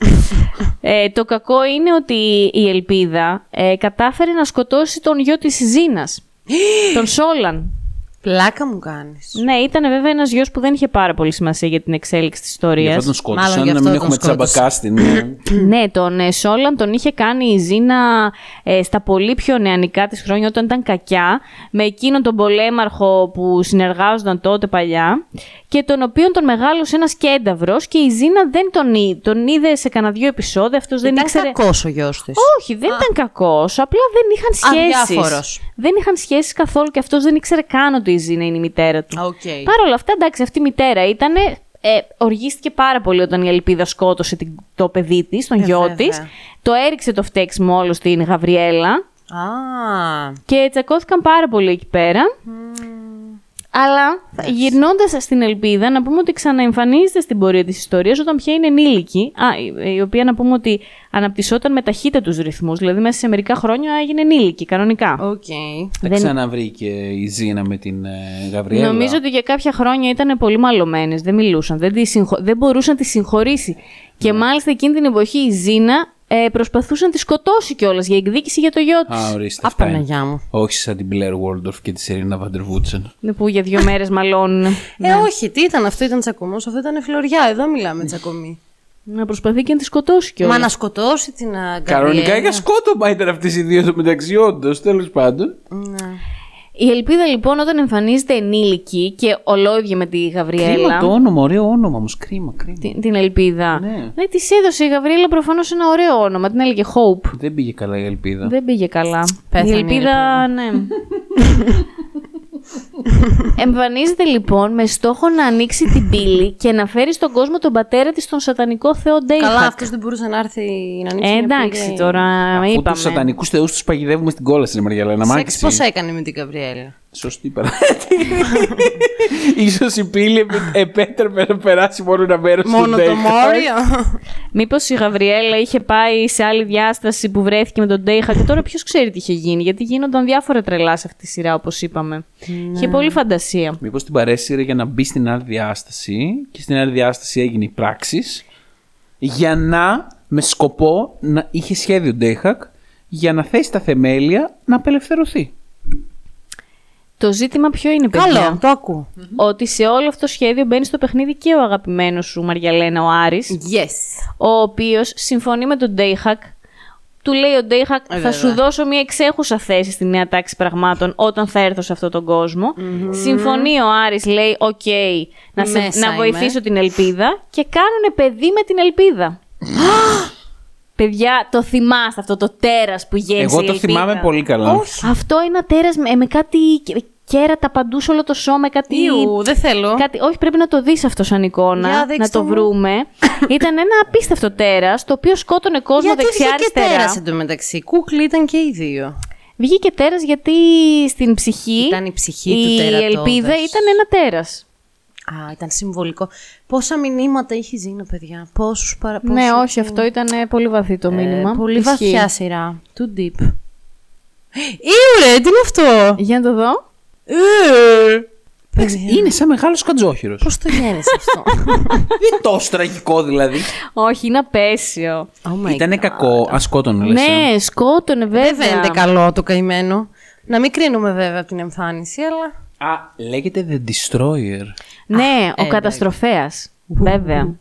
Speaker 3: Ε, το κακό είναι ότι η Ελπίδα ε, κατάφερε να σκοτώσει τον γιο της Ζήνας, τον Σόλαν.
Speaker 6: Πλάκα μου κάνεις.
Speaker 3: Ναι, ήταν βέβαια ένας γιος που δεν είχε πάρα πολύ σημασία για την εξέλιξη της
Speaker 2: Γι'
Speaker 3: ιστορίας.
Speaker 2: αυτό τον σκότωσαν,
Speaker 6: Μάλλον γι'
Speaker 2: να
Speaker 6: αυτό
Speaker 2: μην
Speaker 6: τον
Speaker 2: έχουμε
Speaker 6: σκότωσαν.
Speaker 2: τσαμπακά στην. ε,
Speaker 3: ναι, τον ε, Σόλαν τον είχε κάνει η Ζήνα ε, στα πολύ πιο νεανικά της χρόνια όταν ήταν κακιά με εκείνον τον πολέμαρχο που συνεργάζονταν τότε παλιά και τον οποίον τον μεγάλωσε ένας κένταυρος και η Ζήνα δεν τον, εί- τον είδε σε κανένα δύο επεισόδια, αυτός δεν
Speaker 6: Ήταν
Speaker 3: ήξερε...
Speaker 6: κακός ο γιος της.
Speaker 3: Όχι, δεν ήταν κακός, απλά δεν είχαν σχέσεις.
Speaker 6: Αδιάφορος.
Speaker 3: Δεν είχαν σχέσεις καθόλου και αυτός δεν ήξερε καν ότι η Ζήνα είναι η μητέρα του.
Speaker 6: Οκ.
Speaker 3: Παρ' όλα αυτά, εντάξει, αυτή η μητέρα ήταν. Ε, οργίστηκε πάρα πολύ όταν η Ελπίδα σκότωσε την- το παιδί της, τον
Speaker 6: Ε,
Speaker 3: γιο
Speaker 6: βέβαια.
Speaker 3: της. Το έριξε το φταίξιμο όλο στην Γαβριέλα
Speaker 6: Α,
Speaker 3: και τσακώθηκαν πάρα πολύ εκεί πέρα. Αλλά γυρνώντας στην Ελπίδα, να πούμε ότι ξαναεμφανίζεται στην πορεία της ιστορίας όταν πια είναι ενήλικη. Α, η- η οποία να πούμε ότι αναπτυσσόταν με ταχύτατου ρυθμούς. Δηλαδή, μέσα σε μερικά χρόνια έγινε ενήλικη, κανονικά.
Speaker 6: οκ.
Speaker 2: Θα
Speaker 3: Δεν-
Speaker 2: ξαναβρήκε η Ζήνα με την ε, Γαβριέλα.
Speaker 3: Νομίζω ότι για κάποια χρόνια ήταν πολύ μαλωμένες. Δεν μιλούσαν. Δεν, τη συγχω... δεν μπορούσαν να τη συγχωρήσει. Και
Speaker 2: Ναι.
Speaker 3: μάλιστα εκείνη την εποχή η Ζήνα ε, προσπαθούσε να τη σκοτώσει κιόλας για εκδίκηση για το γιο της.
Speaker 2: Α, ορίστε. αυτά είναι.
Speaker 6: Απαναγιά μου.
Speaker 2: Όχι σαν την Blair Waldorf και τη Σερίνα Βαντερβούτσεν.
Speaker 3: Που για δύο μέρες μαλώνουν.
Speaker 6: Ε, όχι, τι ήταν αυτό, ήταν τσακωμός. Αυτό ήταν φλωριά. Εδώ μιλάμε τσακωμή.
Speaker 3: να προσπαθεί και να τη σκοτώσει κιόλας.
Speaker 6: Μα να σκοτώσει την α,
Speaker 2: Κανονικά
Speaker 6: Γκαμπριέλα.
Speaker 2: για σκότωμα ήταν αυτές οι δύο στο μεταξύ, όντως, τέλος πάντων.
Speaker 3: Η Ελπίδα λοιπόν όταν εμφανίζεται ενήλικη και ολόιδια με τη
Speaker 2: Κρίμα
Speaker 3: Γαβριέλα.
Speaker 2: το όνομα, ωραίο όνομα όμως. Κρίμα, κρίμα.
Speaker 3: Την, την Ελπίδα.
Speaker 2: Ναι.
Speaker 3: Ναι, της έδωσε η Γαβριέλα προφανώς ένα ωραίο όνομα. Την έλεγε Hope.
Speaker 2: Δεν πήγε καλά η ελπίδα.
Speaker 3: Δεν πήγε καλά.
Speaker 6: Πέθανε
Speaker 3: η
Speaker 6: η
Speaker 3: ελπίδα, ναι. Εμφανίζεται λοιπόν με στόχο να ανοίξει την πύλη και να φέρει στον κόσμο τον πατέρα της στον σατανικό θεό Ντέιχακ.
Speaker 6: Καλά, αυτός δεν μπορούσε να έρθει να ανοίξει.
Speaker 3: Ε,
Speaker 6: μια
Speaker 3: εντάξει
Speaker 6: πύλη.
Speaker 3: τώρα,
Speaker 2: Αφού
Speaker 3: είπαμε.
Speaker 2: τους σατανικούς θεούς τους παγιδεύουμε στην κόλαση, ρε Μαριαλένα.
Speaker 6: Σεξ
Speaker 2: Μάκηση.
Speaker 6: πώς έκανε με την Γκαμπριέλα.
Speaker 2: Σωστή παράδειγμα. Ίσως η πύλη επε- επέτρεπε να περάσει μόνο ένα μέρος του
Speaker 6: Μόνο το
Speaker 2: Ντέιχακ.
Speaker 6: Μόριο;
Speaker 3: Μήπως η Γαβριέλα είχε πάει σε άλλη διάσταση που βρέθηκε με τον Ντέιχα και τώρα ποιος ξέρει τι είχε γίνει. Γιατί γίνονταν διάφορα τρελά σε αυτή τη σειρά, όπως είπαμε. Είχε πολύ φαντασία.
Speaker 2: Μήπως την παρέσυρε για να μπει στην άλλη διάσταση και στην άλλη διάσταση έγινε η πράξη για να με σκοπό να είχε σχέδιο Ντέιχακ για να θέσει τα θεμέλια να απελευθερωθεί.
Speaker 3: Το ζήτημα ποιο είναι, παιδιά;
Speaker 6: Καλό, το ακούω.
Speaker 3: Ότι σε όλο αυτό το σχέδιο μπαίνει στο παιχνίδι και ο αγαπημένος σου Μαριαλένα, ο Άρης,
Speaker 6: Yes.
Speaker 3: ο οποίος συμφωνεί με τον Ντέιχακ. Του λέει ο Ντέιχακ, θα
Speaker 6: βέβαια.
Speaker 3: σου δώσω μια εξέχουσα θέση στη νέα τάξη πραγμάτων όταν θα έρθω σε αυτόν τον κοσμο Συμφωνεί ο Άρης, λέει, οκ, να, σε-
Speaker 6: Μέσα
Speaker 3: να
Speaker 6: είμαι.
Speaker 3: βοηθήσω την ελπίδα και κάνουνε παιδί με την ελπίδα. Παιδιά, το θυμάστε αυτό το τέρας που γέννησε
Speaker 2: Εγώ
Speaker 3: η
Speaker 2: το
Speaker 3: ελπίδα.
Speaker 2: θυμάμαι πολύ καλά.
Speaker 3: Αυτό είναι ένα τέρας με, με κάτι κέρατα παντού σε όλο το σώμα, κάτι...
Speaker 6: Ιου, δεν θέλω.
Speaker 3: Κάτι, όχι, πρέπει να το δεις αυτό σαν εικόνα,
Speaker 6: Για
Speaker 3: να
Speaker 6: δείξτε
Speaker 3: το
Speaker 6: μου.
Speaker 3: βρούμε. Ήταν ένα απίστευτο τέρας, το οποίο σκότωνε κόσμο
Speaker 6: Γιατί βγήκε
Speaker 3: δεξιά-αριστερά.
Speaker 6: τέρας εντωμεταξύ. Κούκλι ήταν και οι δύο.
Speaker 3: Βγήκε τέρας γιατί στην ψυχή
Speaker 6: Ήταν η ψυχή του
Speaker 3: η
Speaker 6: τερατώδες.
Speaker 3: ελπίδα ήταν ένα τέρας.
Speaker 6: Α, ήταν συμβολικό. Πόσα μηνύματα έχει η Ζήνα, παιδιά; Πόσους παρα...
Speaker 3: Ναι,
Speaker 6: πόσους-
Speaker 3: όχι, αυτό ήταν ε, πολύ βαθύ το μήνυμα.
Speaker 6: Ε, πολύ
Speaker 3: Ισχύει.
Speaker 6: βαθιά σειρά. Too deep. Ήου ρε, τι είναι αυτό;
Speaker 3: Για να το δω.
Speaker 2: Είναι σαν μεγάλος κατζόχυρος.
Speaker 6: Πώς το γέννησε αυτό;
Speaker 2: Δεν τόσο τραγικό δηλαδή.
Speaker 3: Όχι, είναι απέσιο.
Speaker 6: Oh my
Speaker 2: Ήτανε
Speaker 6: God.
Speaker 2: κακό, ασκότον λες. ε.
Speaker 3: Ναι, σκότωνε βέβαια.
Speaker 6: Δεν φαίνεται καλό το καημένο. Να μην κρίνουμε βέβαια από την εμφάνιση, αλλά.
Speaker 2: Α, λέγεται The Destroyer.
Speaker 3: Ναι, ο
Speaker 6: ε,
Speaker 3: καταστροφέας. Βέβαια.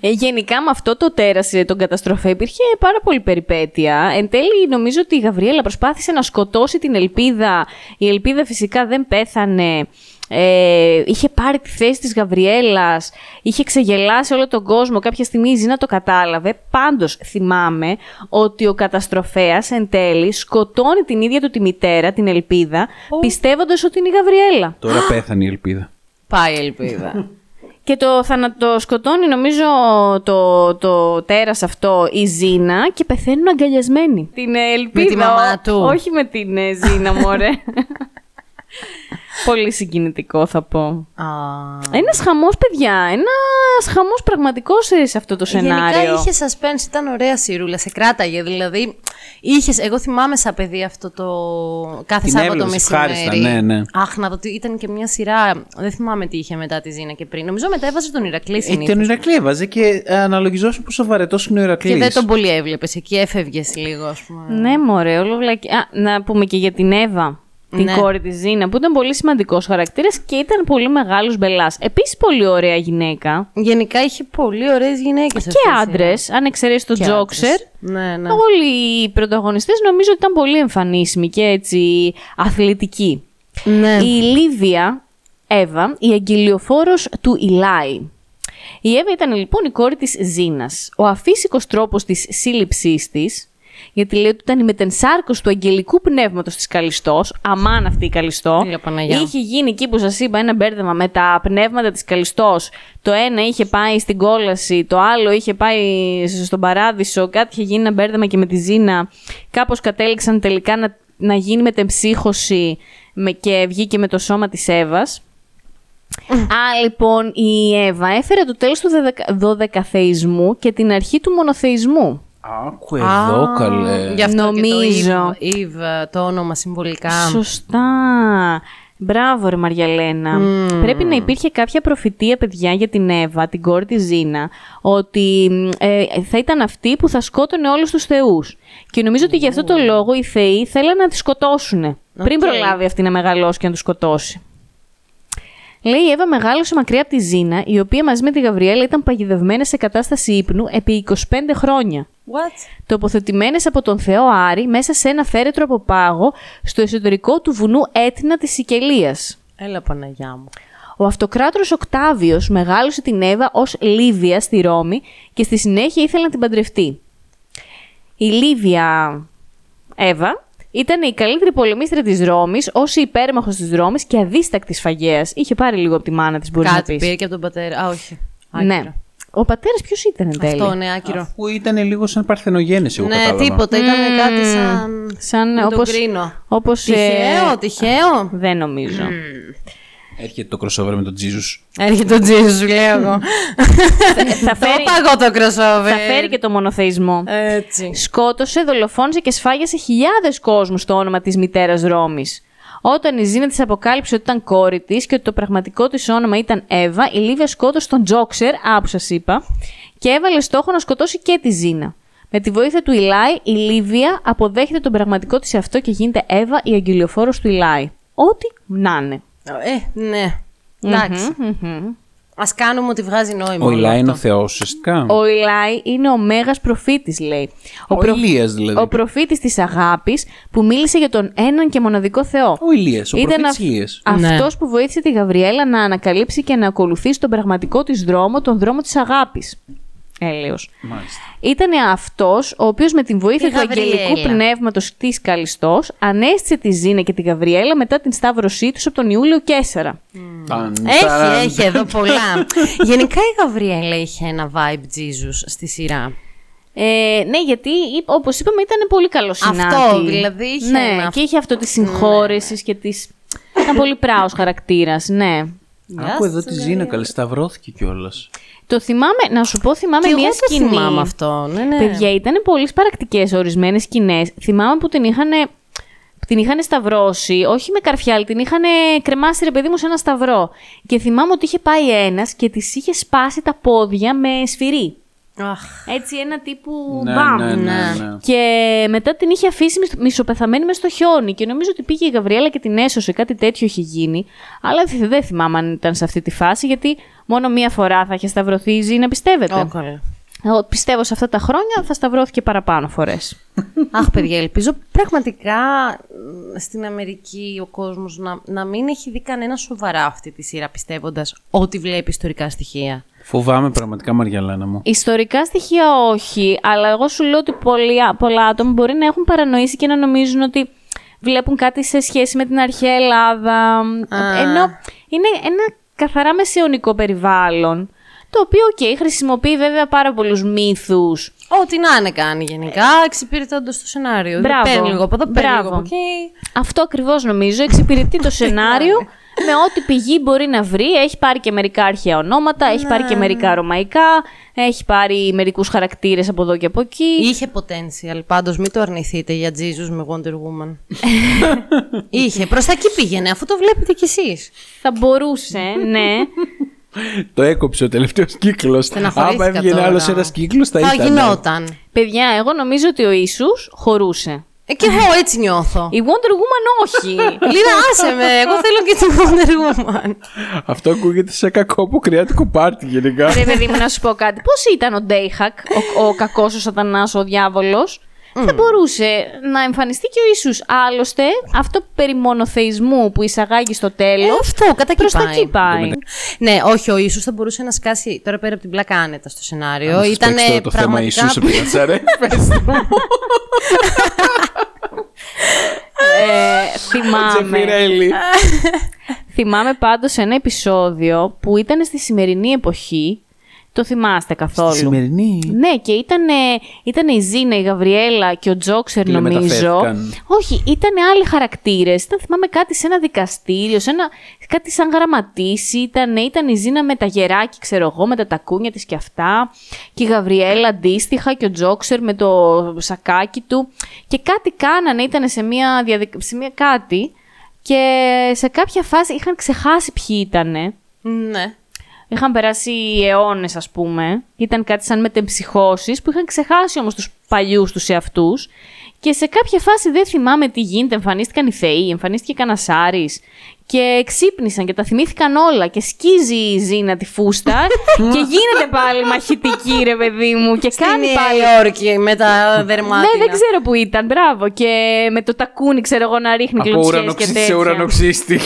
Speaker 3: Ε, γενικά με αυτό το τέρας ε, τον καταστροφέ υπήρχε πάρα πολύ περιπέτεια. Εν τέλει νομίζω ότι η Γαβριέλα προσπάθησε να σκοτώσει την ελπίδα. Η ελπίδα φυσικά δεν πέθανε. Ε, είχε πάρει τη θέση της Γαβριέλας, είχε ξεγελάσει όλο τον κόσμο, κάποια στιγμή η Ζήνα το κατάλαβε. Πάντως θυμάμαι ότι ο καταστροφέας εν τέλει σκοτώνει την ίδια του τη μητέρα, την Ελπίδα, πιστεύοντας ότι είναι η Γαβριέλα.
Speaker 2: Τώρα πέθανε η ελπίδα.
Speaker 6: Πάει η ελπίδα.
Speaker 3: Και το θανατο σκοτώνει νομίζω το, το τέρας αυτό η Ζήνα και πεθαίνουν αγκαλιασμένοι. Την ε, ελπίδα.
Speaker 6: Με τη μαμά
Speaker 3: ο-
Speaker 6: του.
Speaker 3: Όχι με την ε, Ζήνα, μωρέ. Πολύ συγκινητικό θα πω.
Speaker 6: Α.
Speaker 3: Ένα χαμός, παιδιά. Ένα χαμός πραγματικός σε αυτό το σενάριο.
Speaker 6: Γενικά είχε suspense, ήταν ωραία σιρούλα, σε κράταγε. Δηλαδή, είχες, εγώ θυμάμαι σαν παιδί αυτό το κάθε
Speaker 2: Την
Speaker 6: Σάββατο
Speaker 2: έβλεπες
Speaker 6: μεσημέρι.
Speaker 2: ευχάριστα, ναι, ναι.
Speaker 6: Αχ, να δω ότι ήταν και μια σειρά. Δεν θυμάμαι τι είχε μετά τη Ζήνα και πριν. Νομίζω μετά έβαζε τον Ηρακλή
Speaker 2: Ε,
Speaker 6: συνήθως.
Speaker 2: τον Ηρακλή έβαζε και αναλογιζόσουν πόσο βαρετός είναι ο Ηρακλής.
Speaker 6: Και δεν τον πολύ έβλεπες. Εκεί έφευγες λίγο, ας πούμε.
Speaker 3: Ναι, μωρέ, όλο βλακι- Α, να πούμε και για την Εύα. Την
Speaker 6: Ναι.
Speaker 3: κόρη της Ζήνα, που ήταν πολύ σημαντικός χαρακτήρας και ήταν πολύ μεγάλος μπελάς. Επίσης πολύ ωραία γυναίκα.
Speaker 6: Γενικά είχε πολύ ωραίες γυναίκες.
Speaker 3: Και άντρες, αν εξαιρέσεις τον
Speaker 6: Και
Speaker 3: Τζόξερ.
Speaker 6: άντρες. Ναι, ναι.
Speaker 3: Όλοι οι πρωταγωνιστές νομίζω ότι ήταν πολύ εμφανίσιμοι και έτσι αθλητικοί.
Speaker 6: ναι.
Speaker 3: Η Λίβια Εύα, η αγγελιοφόρος του Ιλάη. Η Εύα ήταν λοιπόν η κόρη της Ζήνας. Ο αφύσικος τρόπος της σύλληψής της, γιατί λέει ότι ήταν η μετενσάρκωση του αγγελικού πνεύματος της Καλιστός, αμάν αυτή η Καλιστό,
Speaker 6: Έλα, Παναγιά.
Speaker 3: είχε γίνει εκεί που σας είπα ένα μπέρδεμα με τα πνεύματα της Καλιστός. Το ένα είχε πάει στην κόλαση, το άλλο είχε πάει στον παράδεισο, κάτι είχε γίνει ένα μπέρδεμα και με τη Ζήνα. Κάπως κατέληξαν τελικά να, να γίνει μετεμψύχωση με, και βγήκε με το σώμα της Εύας. Α, λοιπόν, η Εύα έφερε το τέλος του δωδεκα- δωδεκαθεϊσμού και την αρχή του μονοθεϊσμού.
Speaker 2: Άκου εδώ καλέ.
Speaker 6: Γι' αυτό
Speaker 3: Νομίζω.
Speaker 6: και το Eve, Eve, το όνομα συμβολικά.
Speaker 3: Σωστά. Μπράβο, ρε Μαριαλένα. Πρέπει να υπήρχε κάποια προφητεία, παιδιά, για την Εύα, την κόρη της Ζήνα, ότι μ, ε, θα ήταν αυτή που θα σκότωνε όλους τους θεούς. Και νομίζω ότι γι' αυτό το λόγο οι θεοί θέλαν να τη σκοτώσουν. Πριν
Speaker 6: Οκ.
Speaker 3: προλάβει αυτή να μεγαλώσει και να τους σκοτώσει. Λέει η Εύα μεγάλωσε μακριά από τη Ζήνα, η οποία μαζί με τη Γαβριέλα ήταν παγιδευμένη σε κατάσταση ύπνου επί 25 χρόνια
Speaker 6: What?
Speaker 3: τοποθετημένες από τον Θεό Άρη μέσα σε ένα φέρετρο από πάγο στο εσωτερικό του βουνού Έτνα της Σικελίας.
Speaker 6: Έλα, Παναγιά μου.
Speaker 3: Ο αυτοκράτορος Οκτάβιος μεγάλωσε την Εύα ως Λίβια στη Ρώμη και στη συνέχεια ήθελε να την παντρευτεί. Η Λίβια Εύα ήταν η καλύτερη πολεμίστρια της Ρώμης, ως η υπέρμαχος της Ρώμης και αδίστακτη φαγέας. Είχε πάρει λίγο από τη μάνα της, μπορείς να
Speaker 6: Κάτι
Speaker 3: πεις.
Speaker 6: πήρε και από τον πατέρα. Α, όχι.
Speaker 3: Ναι.
Speaker 6: Άκυρο.
Speaker 3: Ο πατέρας ποιος ήταν εν τέλει;
Speaker 6: Αυτό, ναι, άκυρο.
Speaker 2: Αφού ήταν λίγο σαν παρθενογέννηση, εγώ
Speaker 6: Ναι,
Speaker 2: κατάλαβα.
Speaker 6: τίποτα. Ήταν κάτι σαν.
Speaker 3: Σαν
Speaker 6: Μην τον
Speaker 3: όπως,
Speaker 6: κρίνω.
Speaker 3: όπως, ε,
Speaker 6: Τυχαίο, τυχαίο.
Speaker 3: Δεν νομίζω.
Speaker 2: Έρχεται το crossover με τον Jesus.
Speaker 6: Έρχεται ο Τζίζου, σου λέω εγώ.
Speaker 3: θα,
Speaker 6: Το
Speaker 3: φέρει,
Speaker 6: είπα εγώ το crossover.
Speaker 3: θα φέρει και το μονοθεϊσμό.
Speaker 6: Έτσι.
Speaker 3: Σκότωσε, δολοφόνησε και σφάγιασε χιλιάδες κόσμους στο όνομα της μητέρας Ρώμης. Όταν η Ζήνα της αποκάλυψε ότι ήταν κόρη της και ότι το πραγματικό της όνομα ήταν Εύα, η Λίβια σκότωσε τον Τζόξερ, α, που σας είπα, και έβαλε στόχο να σκοτώσει και τη Ζήνα. Με τη βοήθεια του Ιλάη, η Λίβια αποδέχεται τον πραγματικό της αυτό και γίνεται Εύα η αγγελιοφόρος του Ιλάη. Ό,τι να είναι.
Speaker 6: Ε, ναι. Εντάξει. Α κάνουμε ότι βγάζει νόημα.
Speaker 2: Ο
Speaker 6: όλο
Speaker 2: Ηλά είναι ο
Speaker 6: αυτό.
Speaker 2: Θεός, ουσιαστικά.
Speaker 3: Ο Ιλάη είναι ο μέγας προφήτης, λέει.
Speaker 2: Ο Ηλίας, δηλαδή.
Speaker 3: Ο προφήτης της αγάπης που μίλησε για τον έναν και μοναδικό Θεό.
Speaker 2: Ο Ηλίας, ο προφήτης
Speaker 3: αυ-
Speaker 2: Ηλίας.
Speaker 3: αυτός που βοήθησε τη Γαβριέλα να ανακαλύψει και να ακολουθήσει τον πραγματικό της δρόμο, τον δρόμο της αγάπης. Έλεος.
Speaker 2: Μάλιστα.
Speaker 3: Ήταν αυτός ο οποίος με την βοήθεια
Speaker 6: Η
Speaker 3: του αγγελικού
Speaker 6: Γαβριέλα.
Speaker 3: πνεύματος της Καλιστός ανέστησε τη Ζήνα και τη Γαβριέλα μετά την σταύρωσή τους από τον Ιούλιο Κέσσαρα.
Speaker 2: Ταν,
Speaker 6: Έχει,
Speaker 2: ταν.
Speaker 6: έχει εδώ πολλά. Γενικά η Γαβριέλα είχε ένα vibe Jesus στη σειρά.
Speaker 3: Ε, ναι, γιατί είπ- όπως είπαμε ήταν πολύ καλό συνάτη.
Speaker 6: Αυτό, δηλαδή, είχε
Speaker 3: Ναι,
Speaker 6: ένα-
Speaker 3: και είχε αυτό της συγχώρεσης και της... Ήταν πολύ πράος χαρακτήρας, ναι.
Speaker 2: Άκου εδώ τη Ζήνα, καλή σταυρώθηκε κιόλας.
Speaker 3: Το θυμάμαι, να σου πω, θυμάμαι
Speaker 6: Και εγώ
Speaker 3: μια
Speaker 6: το
Speaker 3: σκηνή.
Speaker 6: θυμάμαι αυτό. Ναι, ναι.
Speaker 3: Παιδιά, ήταν πολύ παρακτικέ ορισμένες σκηνές. Θυμάμαι που την είχαν. Την είχαν σταυρώσει, όχι με καρφιάλ, την είχαν κρεμάσει ρε παιδί μου σε ένα σταυρό. Και θυμάμαι ότι είχε πάει ένας και της είχε σπάσει τα πόδια με σφυρί.
Speaker 6: Αχ,
Speaker 3: Έτσι, ένα τύπου
Speaker 2: Ναι,
Speaker 3: μπαμ.
Speaker 2: ναι, ναι, ναι.
Speaker 3: Και μετά την είχε αφήσει μισ- μισοπεθαμένη μες στο χιόνι. Και νομίζω ότι πήγε η Γαβριέλα και την έσωσε. Κάτι τέτοιο είχε γίνει. Αλλά δεν δεν θυμάμαι αν ήταν σε αυτή τη φάση, γιατί μόνο μία φορά θα είχε σταυρωθεί η Ζήνα, πιστεύετε;
Speaker 6: ω, καλά.
Speaker 3: Εγώ πιστεύω σε αυτά τα χρόνια θα σταυρώθηκε παραπάνω φορές.
Speaker 6: Αχ, παιδιά, ελπίζω πραγματικά μ, στην Αμερική ο κόσμος να, να μην έχει δει κανένα σοβαρά αυτή τη σειρά πιστεύοντας ότι βλέπει ιστορικά στοιχεία.
Speaker 2: Φοβάμαι πραγματικά, Μαριαλένα μου.
Speaker 3: Ιστορικά στοιχεία όχι, αλλά εγώ σου λέω ότι πολλοί, πολλά άτομα μπορεί να έχουν παρανοήσει και να νομίζουν ότι βλέπουν κάτι σε σχέση με την αρχαία Ελλάδα. Ενώ είναι ένα καθαρά μεσαιωνικό περιβάλλον, το οποίο, οκ, χρησιμοποιεί βέβαια πάρα πολλούς μύθους.
Speaker 6: Ό,τι να είναι κάνει γενικά, εξυπηρετώντας το σενάριο.
Speaker 3: Μπράβο.
Speaker 6: Παίρνει λίγο από εδώ, παίρνει
Speaker 3: Μπράβο.
Speaker 6: λίγο από εκεί.
Speaker 3: Αυτό ακριβώς νομίζω εξυπηρετεί το σενάριο με ό,τι πηγή μπορεί να βρει. Έχει πάρει και μερικά αρχαία ονόματα, έχει πάρει και μερικά ρωμαϊκά, έχει πάρει μερικούς χαρακτήρες από εδώ και από εκεί.
Speaker 6: Είχε potential, πάντως μην το αρνηθείτε για Jesus με Wonder Woman. Είχε, προς τα εκεί πήγαινε, αφού το βλέπετε κι εσείς.
Speaker 3: Θα μπορούσε, ναι.
Speaker 2: Το έκοψε ο τελευταίος κύκλος.
Speaker 6: Στεναχωρήθηκα
Speaker 2: Άμα έβγαινε
Speaker 6: τώρα.
Speaker 2: άλλος ένας κύκλος, θα,
Speaker 6: Θα
Speaker 2: ήταν.
Speaker 6: γινόταν.
Speaker 3: Παιδιά, εγώ νομίζω ότι ο Ιησούς χωρούσε.
Speaker 6: Ε, και εγώ έτσι νιώθω.
Speaker 3: Η Wonder Woman όχι.
Speaker 6: Λίνα, άσε με. Εγώ θέλω και τη Wonder Woman.
Speaker 2: Αυτό ακούγεται σε κακό αποκριάτικο πάρτι γενικά.
Speaker 3: Ρε παιδί μου, να σου πω κάτι. Πώς ήταν ο Ντέιχακ, ο, ο κακός ο σατανάς, ο διάβολος; Θα μπορούσε να εμφανιστεί και ο Ιησούς. Άλλωστε, αυτό περί μονοθεϊσμού που εισαγάγει στο τέλος.
Speaker 6: Ε, αυτό, κατά εκεί
Speaker 3: προς τα
Speaker 6: πάει.
Speaker 3: εκεί πάει.
Speaker 6: Ναι, όχι, ο Ιησούς θα μπορούσε να σκάσει τώρα πέρα από την πλάκα άνετα στο σενάριο.
Speaker 2: Σας
Speaker 6: Ήταν
Speaker 2: παίξει τώρα το θέμα
Speaker 6: πραγματικά.
Speaker 2: Ιησούς από την Κατσαρέ. Πες το μου.
Speaker 3: Ε, θυμάμαι.
Speaker 2: Τζεφιρέλη.
Speaker 3: θυμάμαι πάντως ένα επεισόδιο που ήταν στη σημερινή εποχή. Το θυμάστε καθόλου.
Speaker 2: Σημερινή.
Speaker 3: Ναι, και ήταν, ήταν η Ζήνα, η Γαβριέλα και ο Τζόξερ,
Speaker 2: Και
Speaker 3: νομίζω.
Speaker 2: μεταφέρθηκαν.
Speaker 3: Όχι, ήταν άλλοι χαρακτήρες. Ήταν, θυμάμαι, κάτι σε ένα δικαστήριο, σε ένα, κάτι σαν γραμματίση. Ήταν, ήταν η Ζήνα με τα γεράκι, ξέρω εγώ, με τα τακούνια της και αυτά. Και η Γαβριέλα αντίστοιχα και ο Τζόξερ με το σακάκι του. Και κάτι κάνανε, ήταν σε μια, διαδικ... σε μια κάτι. Και σε κάποια φάση είχαν ξεχάσει ποιοι ήτανε.
Speaker 6: Ναι.
Speaker 3: Είχαν περάσει αιώνες, ας πούμε. Ήταν κάτι σαν μετεμψυχώσει που είχαν ξεχάσει όμως τους παλιούς τους εαυτούς. Και σε κάποια φάση δεν θυμάμαι τι γίνεται. Εμφανίστηκαν οι Θεοί, εμφανίστηκε κανένας Άρης. Και ξύπνησαν και τα θυμήθηκαν όλα. Και σκίζει η Ζήνα τη φούστα. και γίνεται πάλι μαχητική, ρε παιδί μου. Και
Speaker 6: Στην
Speaker 3: κάνει πάλι.
Speaker 6: Νέα Υόρκη με τα δερμάτινα.
Speaker 3: Ναι, δεν ξέρω που ήταν. Μπράβο. Και με το τακούνι, ξέρω εγώ, να ρίχνει
Speaker 2: Από
Speaker 3: κλωτσιές και
Speaker 2: ουρανοξύστη
Speaker 3: τέτοια.
Speaker 2: σε ουρανοξύστη.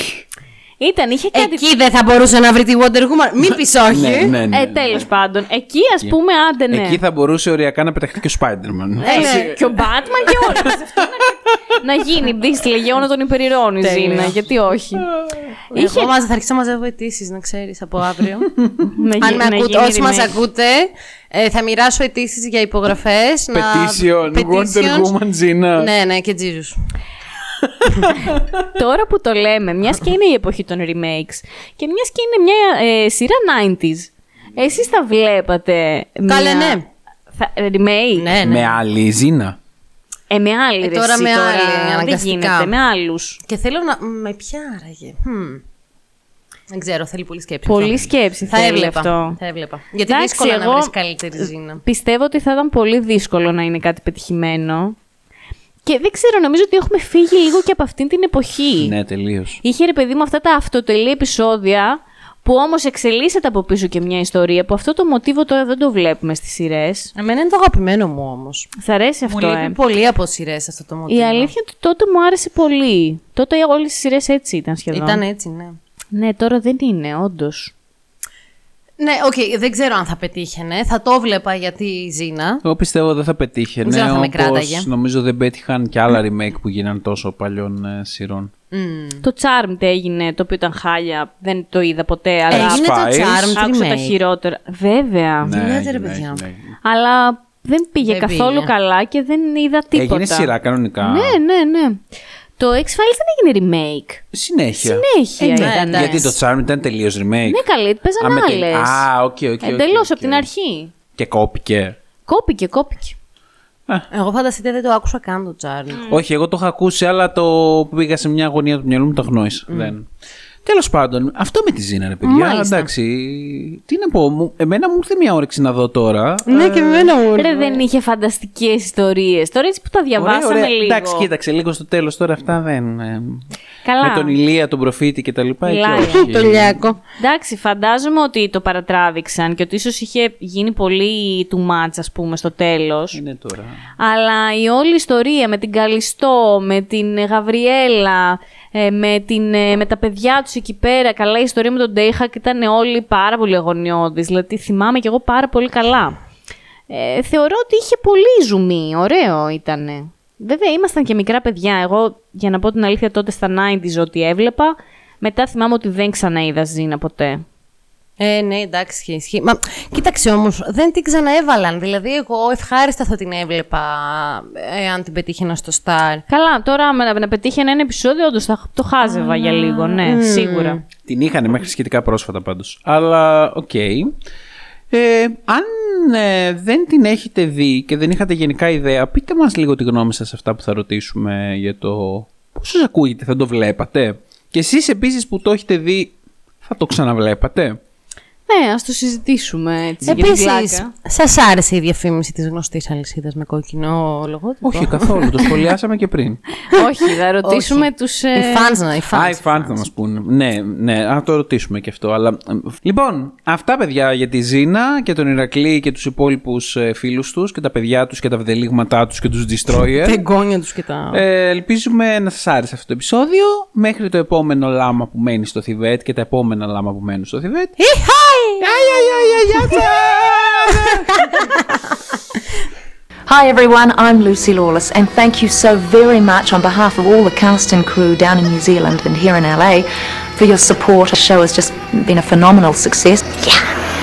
Speaker 3: Ήταν, είχε κάτι
Speaker 6: Εκεί δεν θα μπορούσε να βρει τη Wonder Woman. Μην πεις όχι.
Speaker 2: Ναι, ναι, ναι.
Speaker 3: Ε, τέλος πάντων. Εκεί, ας πούμε, άντε ναι.
Speaker 2: Εκεί θα μπορούσε οριακά να πεταχτεί και ο Spider-Man.
Speaker 3: Ε, ναι. Και ο Batman και όλα. Σε αυτό να, να γίνει μπίστη λεγεώνα των υπερηρών η
Speaker 6: Τέλεια.
Speaker 3: Ζήνα. Γιατί όχι. Είχε
Speaker 6: Εγώ μας θα αρχίσω να μαζεύω αιτήσεις, να ξέρεις από αύριο.
Speaker 3: να,
Speaker 6: Αν
Speaker 3: γι-
Speaker 6: με
Speaker 3: να
Speaker 6: ακούτε,
Speaker 3: γίνει
Speaker 6: όσοι μας
Speaker 3: remake.
Speaker 6: ακούτε, ε, θα μοιράσω αιτήσεις για υπογραφές.
Speaker 2: Petition, Wonder Woman Zina.
Speaker 6: Ναι, ναι, και Jesus.
Speaker 3: Τώρα που το λέμε, μιας και είναι η εποχή των remakes και μιας και είναι μια ε, σειρά 90s, εσείς θα βλέπατε. Μια...
Speaker 6: Καλέ, ναι.
Speaker 3: Θα, ε, remake;
Speaker 6: Ναι, ναι.
Speaker 2: Με άλλη Ζήνα.
Speaker 3: Ε, με άλλη
Speaker 6: Ε,
Speaker 3: ρε,
Speaker 6: τώρα
Speaker 3: εσύ,
Speaker 6: με
Speaker 3: τώρα
Speaker 6: άλλη,
Speaker 3: Δεν
Speaker 6: αναγκαστικά.
Speaker 3: γίνεται, με άλλους.
Speaker 6: Και θέλω να. Με ποια άραγε. Hm. Δεν ξέρω, θέλει πολύ σκέψη.
Speaker 3: Πολύ
Speaker 6: αυτό.
Speaker 3: σκέψη
Speaker 6: Θα
Speaker 3: θέλει
Speaker 6: έβλεπα.
Speaker 3: αυτό.
Speaker 6: Θα έβλεπα. Γιατί
Speaker 3: Εντάξει,
Speaker 6: δύσκολα
Speaker 3: εγώ-
Speaker 6: να βρεις καλύτερη ζήνα.
Speaker 3: Πιστεύω ότι θα ήταν πολύ δύσκολο να είναι κάτι πετυχημένο. Και δεν ξέρω, νομίζω ότι έχουμε φύγει λίγο και από αυτήν την εποχή.
Speaker 2: Ναι, τελείως.
Speaker 3: Είχε ρε παιδί μου αυτά τα αυτοτελή επεισόδια που όμως εξελίσσεται από πίσω και μια ιστορία που αυτό το μοτίβο τώρα δεν το βλέπουμε στις σειρές.
Speaker 6: Εμένα είναι το αγαπημένο μου όμως.
Speaker 3: Θα αρέσει
Speaker 6: Μου
Speaker 3: αυτό,
Speaker 6: λείπει
Speaker 3: ε;
Speaker 6: πολύ από σειρές αυτό το μοτίβο.
Speaker 3: Η αλήθεια είναι ότι τότε μου άρεσε πολύ. Τότε όλες οι σειρές έτσι ήταν σχεδόν.
Speaker 6: Ήταν έτσι, ναι.
Speaker 3: Ναι, τώρα δεν είναι, όντως.
Speaker 6: Ναι, οκ, δεν ξέρω αν θα πετύχαινε. Θα το βλέπα γιατί η Ζήνα.
Speaker 2: Εγώ πιστεύω δεν θα πετύχαινε.
Speaker 6: Δεν ξέρω αν θα με
Speaker 2: όπως
Speaker 6: κράταγε.
Speaker 2: νομίζω δεν πέτυχαν και άλλα remake που γίναν τόσο παλιών ε, σειρών.
Speaker 3: Το Charmed έγινε, το οποίο ήταν χάλια. Δεν το είδα ποτέ, αλλά.
Speaker 6: Έγινε το
Speaker 2: X-Files.
Speaker 6: Charmed
Speaker 3: Άκουσα τα
Speaker 6: remake.
Speaker 3: χειρότερα. Βέβαια.
Speaker 6: λέτε, ρε,
Speaker 2: έγινε,
Speaker 6: παιδιά.
Speaker 2: έγινε, έγινε.
Speaker 3: Αλλά δεν πήγε
Speaker 6: Δεν
Speaker 3: καθόλου
Speaker 6: πήγε.
Speaker 3: καλά και δεν είδα τίποτα.
Speaker 2: Έγινε σειρά κανονικά.
Speaker 3: Ναι, ναι, ναι. Το X-Files δεν έγινε remake.
Speaker 2: Συνέχεια.
Speaker 3: Συνέχεια
Speaker 6: Ε, ναι,
Speaker 3: ήταν.
Speaker 6: εντάξει.
Speaker 2: Γιατί το Charmed ήταν τελείως remake.
Speaker 3: Ναι, καλή, παίζαν
Speaker 2: Α, με τελ-
Speaker 3: άλλες.
Speaker 2: Α, ok, ok. ok,
Speaker 3: Εντελώς
Speaker 2: οκ,
Speaker 3: από την
Speaker 2: οκ.
Speaker 3: αρχή.
Speaker 2: Και κόπηκε.
Speaker 3: Κόπηκε, κόπηκε.
Speaker 6: Εγώ φανταστείτε δεν το άκουσα καν το Charmed.
Speaker 2: Όχι, εγώ το είχα ακούσει, αλλά το πήγα σε μια γωνία του μυαλού μου, το αγνόησα. Δεν. Τέλος πάντων, αυτό με τη Ζήνα, ρε παιδιά.
Speaker 6: Μάλιστα.
Speaker 2: Εντάξει. Τι να πω, μου, εμένα μου ήρθε μια όρεξη να δω τώρα.
Speaker 6: Ναι, και εμένα μου.
Speaker 3: Ρε, δεν είχε φανταστικές ιστορίες. Τώρα έτσι που τα διαβάσαμε
Speaker 2: Ωραία, ωραία.
Speaker 3: λίγο.
Speaker 2: Εντάξει, κοίταξε λίγο στο τέλος τώρα αυτά δεν. ε,
Speaker 3: Καλά.
Speaker 2: Με τον Ηλία, τον προφήτη και τα λοιπά. εκεί
Speaker 3: Μιλάει.
Speaker 2: όχι.
Speaker 6: Το λιάκο.
Speaker 3: Εντάξει, φαντάζομαι ότι το παρατράβηξαν και ότι ίσως είχε γίνει πολύ too much, ας πούμε, στο τέλος.
Speaker 2: Είναι τώρα.
Speaker 3: Αλλά η όλη ιστορία με την Καλιστό, με την Γαβριέλα, ε, με, την, ε, με τα παιδιά τους εκεί πέρα, καλά η ιστορία με τον Ντέιχακ ήταν όλοι πάρα πολύ αγωνιώδεις, δηλαδή θυμάμαι κι εγώ πάρα πολύ καλά. Ε, θεωρώ ότι είχε πολύ ζουμί, ωραίο ήτανε. Βέβαια ήμασταν και μικρά παιδιά, εγώ για να πω την αλήθεια τότε στα 90s ό,τι έβλεπα, μετά θυμάμαι ότι δεν ξαναείδα Ζήνα ποτέ.
Speaker 6: Ε, ναι, εντάξει, ισχύει, ισχύει. Μα κοίταξε όμως, δεν την ξαναέβαλαν. Δηλαδή, εγώ ευχάριστα θα την έβλεπα ε, αν την πετύχαινα στο Star.
Speaker 3: Καλά, τώρα με να, να πετύχει ένα επεισόδιο, όντως θα το χάζευα για λίγο, ναι, σίγουρα.
Speaker 2: Την είχαν μέχρι σχετικά πρόσφατα πάντως. Αλλά, οκ. Ε, αν ε, δεν την έχετε δει και δεν είχατε γενικά ιδέα, πείτε μας λίγο τη γνώμη σας σε αυτά που θα ρωτήσουμε για το πώς σας ακούγεται, θα το βλέπατε. Και εσείς επίσης που το έχετε δει, θα το ξαναβλέπατε.
Speaker 3: Ναι, ας το συζητήσουμε έτσι. για την
Speaker 6: Επίσης,
Speaker 3: πλάκα.
Speaker 6: σας άρεσε η διαφήμιση της γνωστής αλυσίδας με κόκκινο λογότυπο;
Speaker 2: Όχι καθόλου, το σχολιάσαμε και πριν.
Speaker 3: Όχι, θα ρωτήσουμε τους.
Speaker 6: Οι fans να, οι fans.
Speaker 2: Α, οι fans θα μας πούνε. Ναι, ναι, να το ρωτήσουμε και αυτό. Αλλά... ε, Λοιπόν, αυτά παιδιά για τη Ζήνα και τον Ηρακλή και τους υπόλοιπους φίλους τους και τα παιδιά τους και τα βδελίγματά τους και τους Destroyer.
Speaker 6: Τα εγγόνια τους και τα.
Speaker 2: Ε, ελπίζουμε να σας άρεσε αυτό το επεισόδιο. Μέχρι το επόμενο λάμα που μένει στο Θιβέτ και τα επόμενα λάμα που μένουν στο Θιβέτ.
Speaker 9: Hi everyone, I'm Lucy Lawless, and thank you so very much on behalf of all the cast and crew down in New Zealand and here in LA for your support. The show has just been a phenomenal success. Yeah.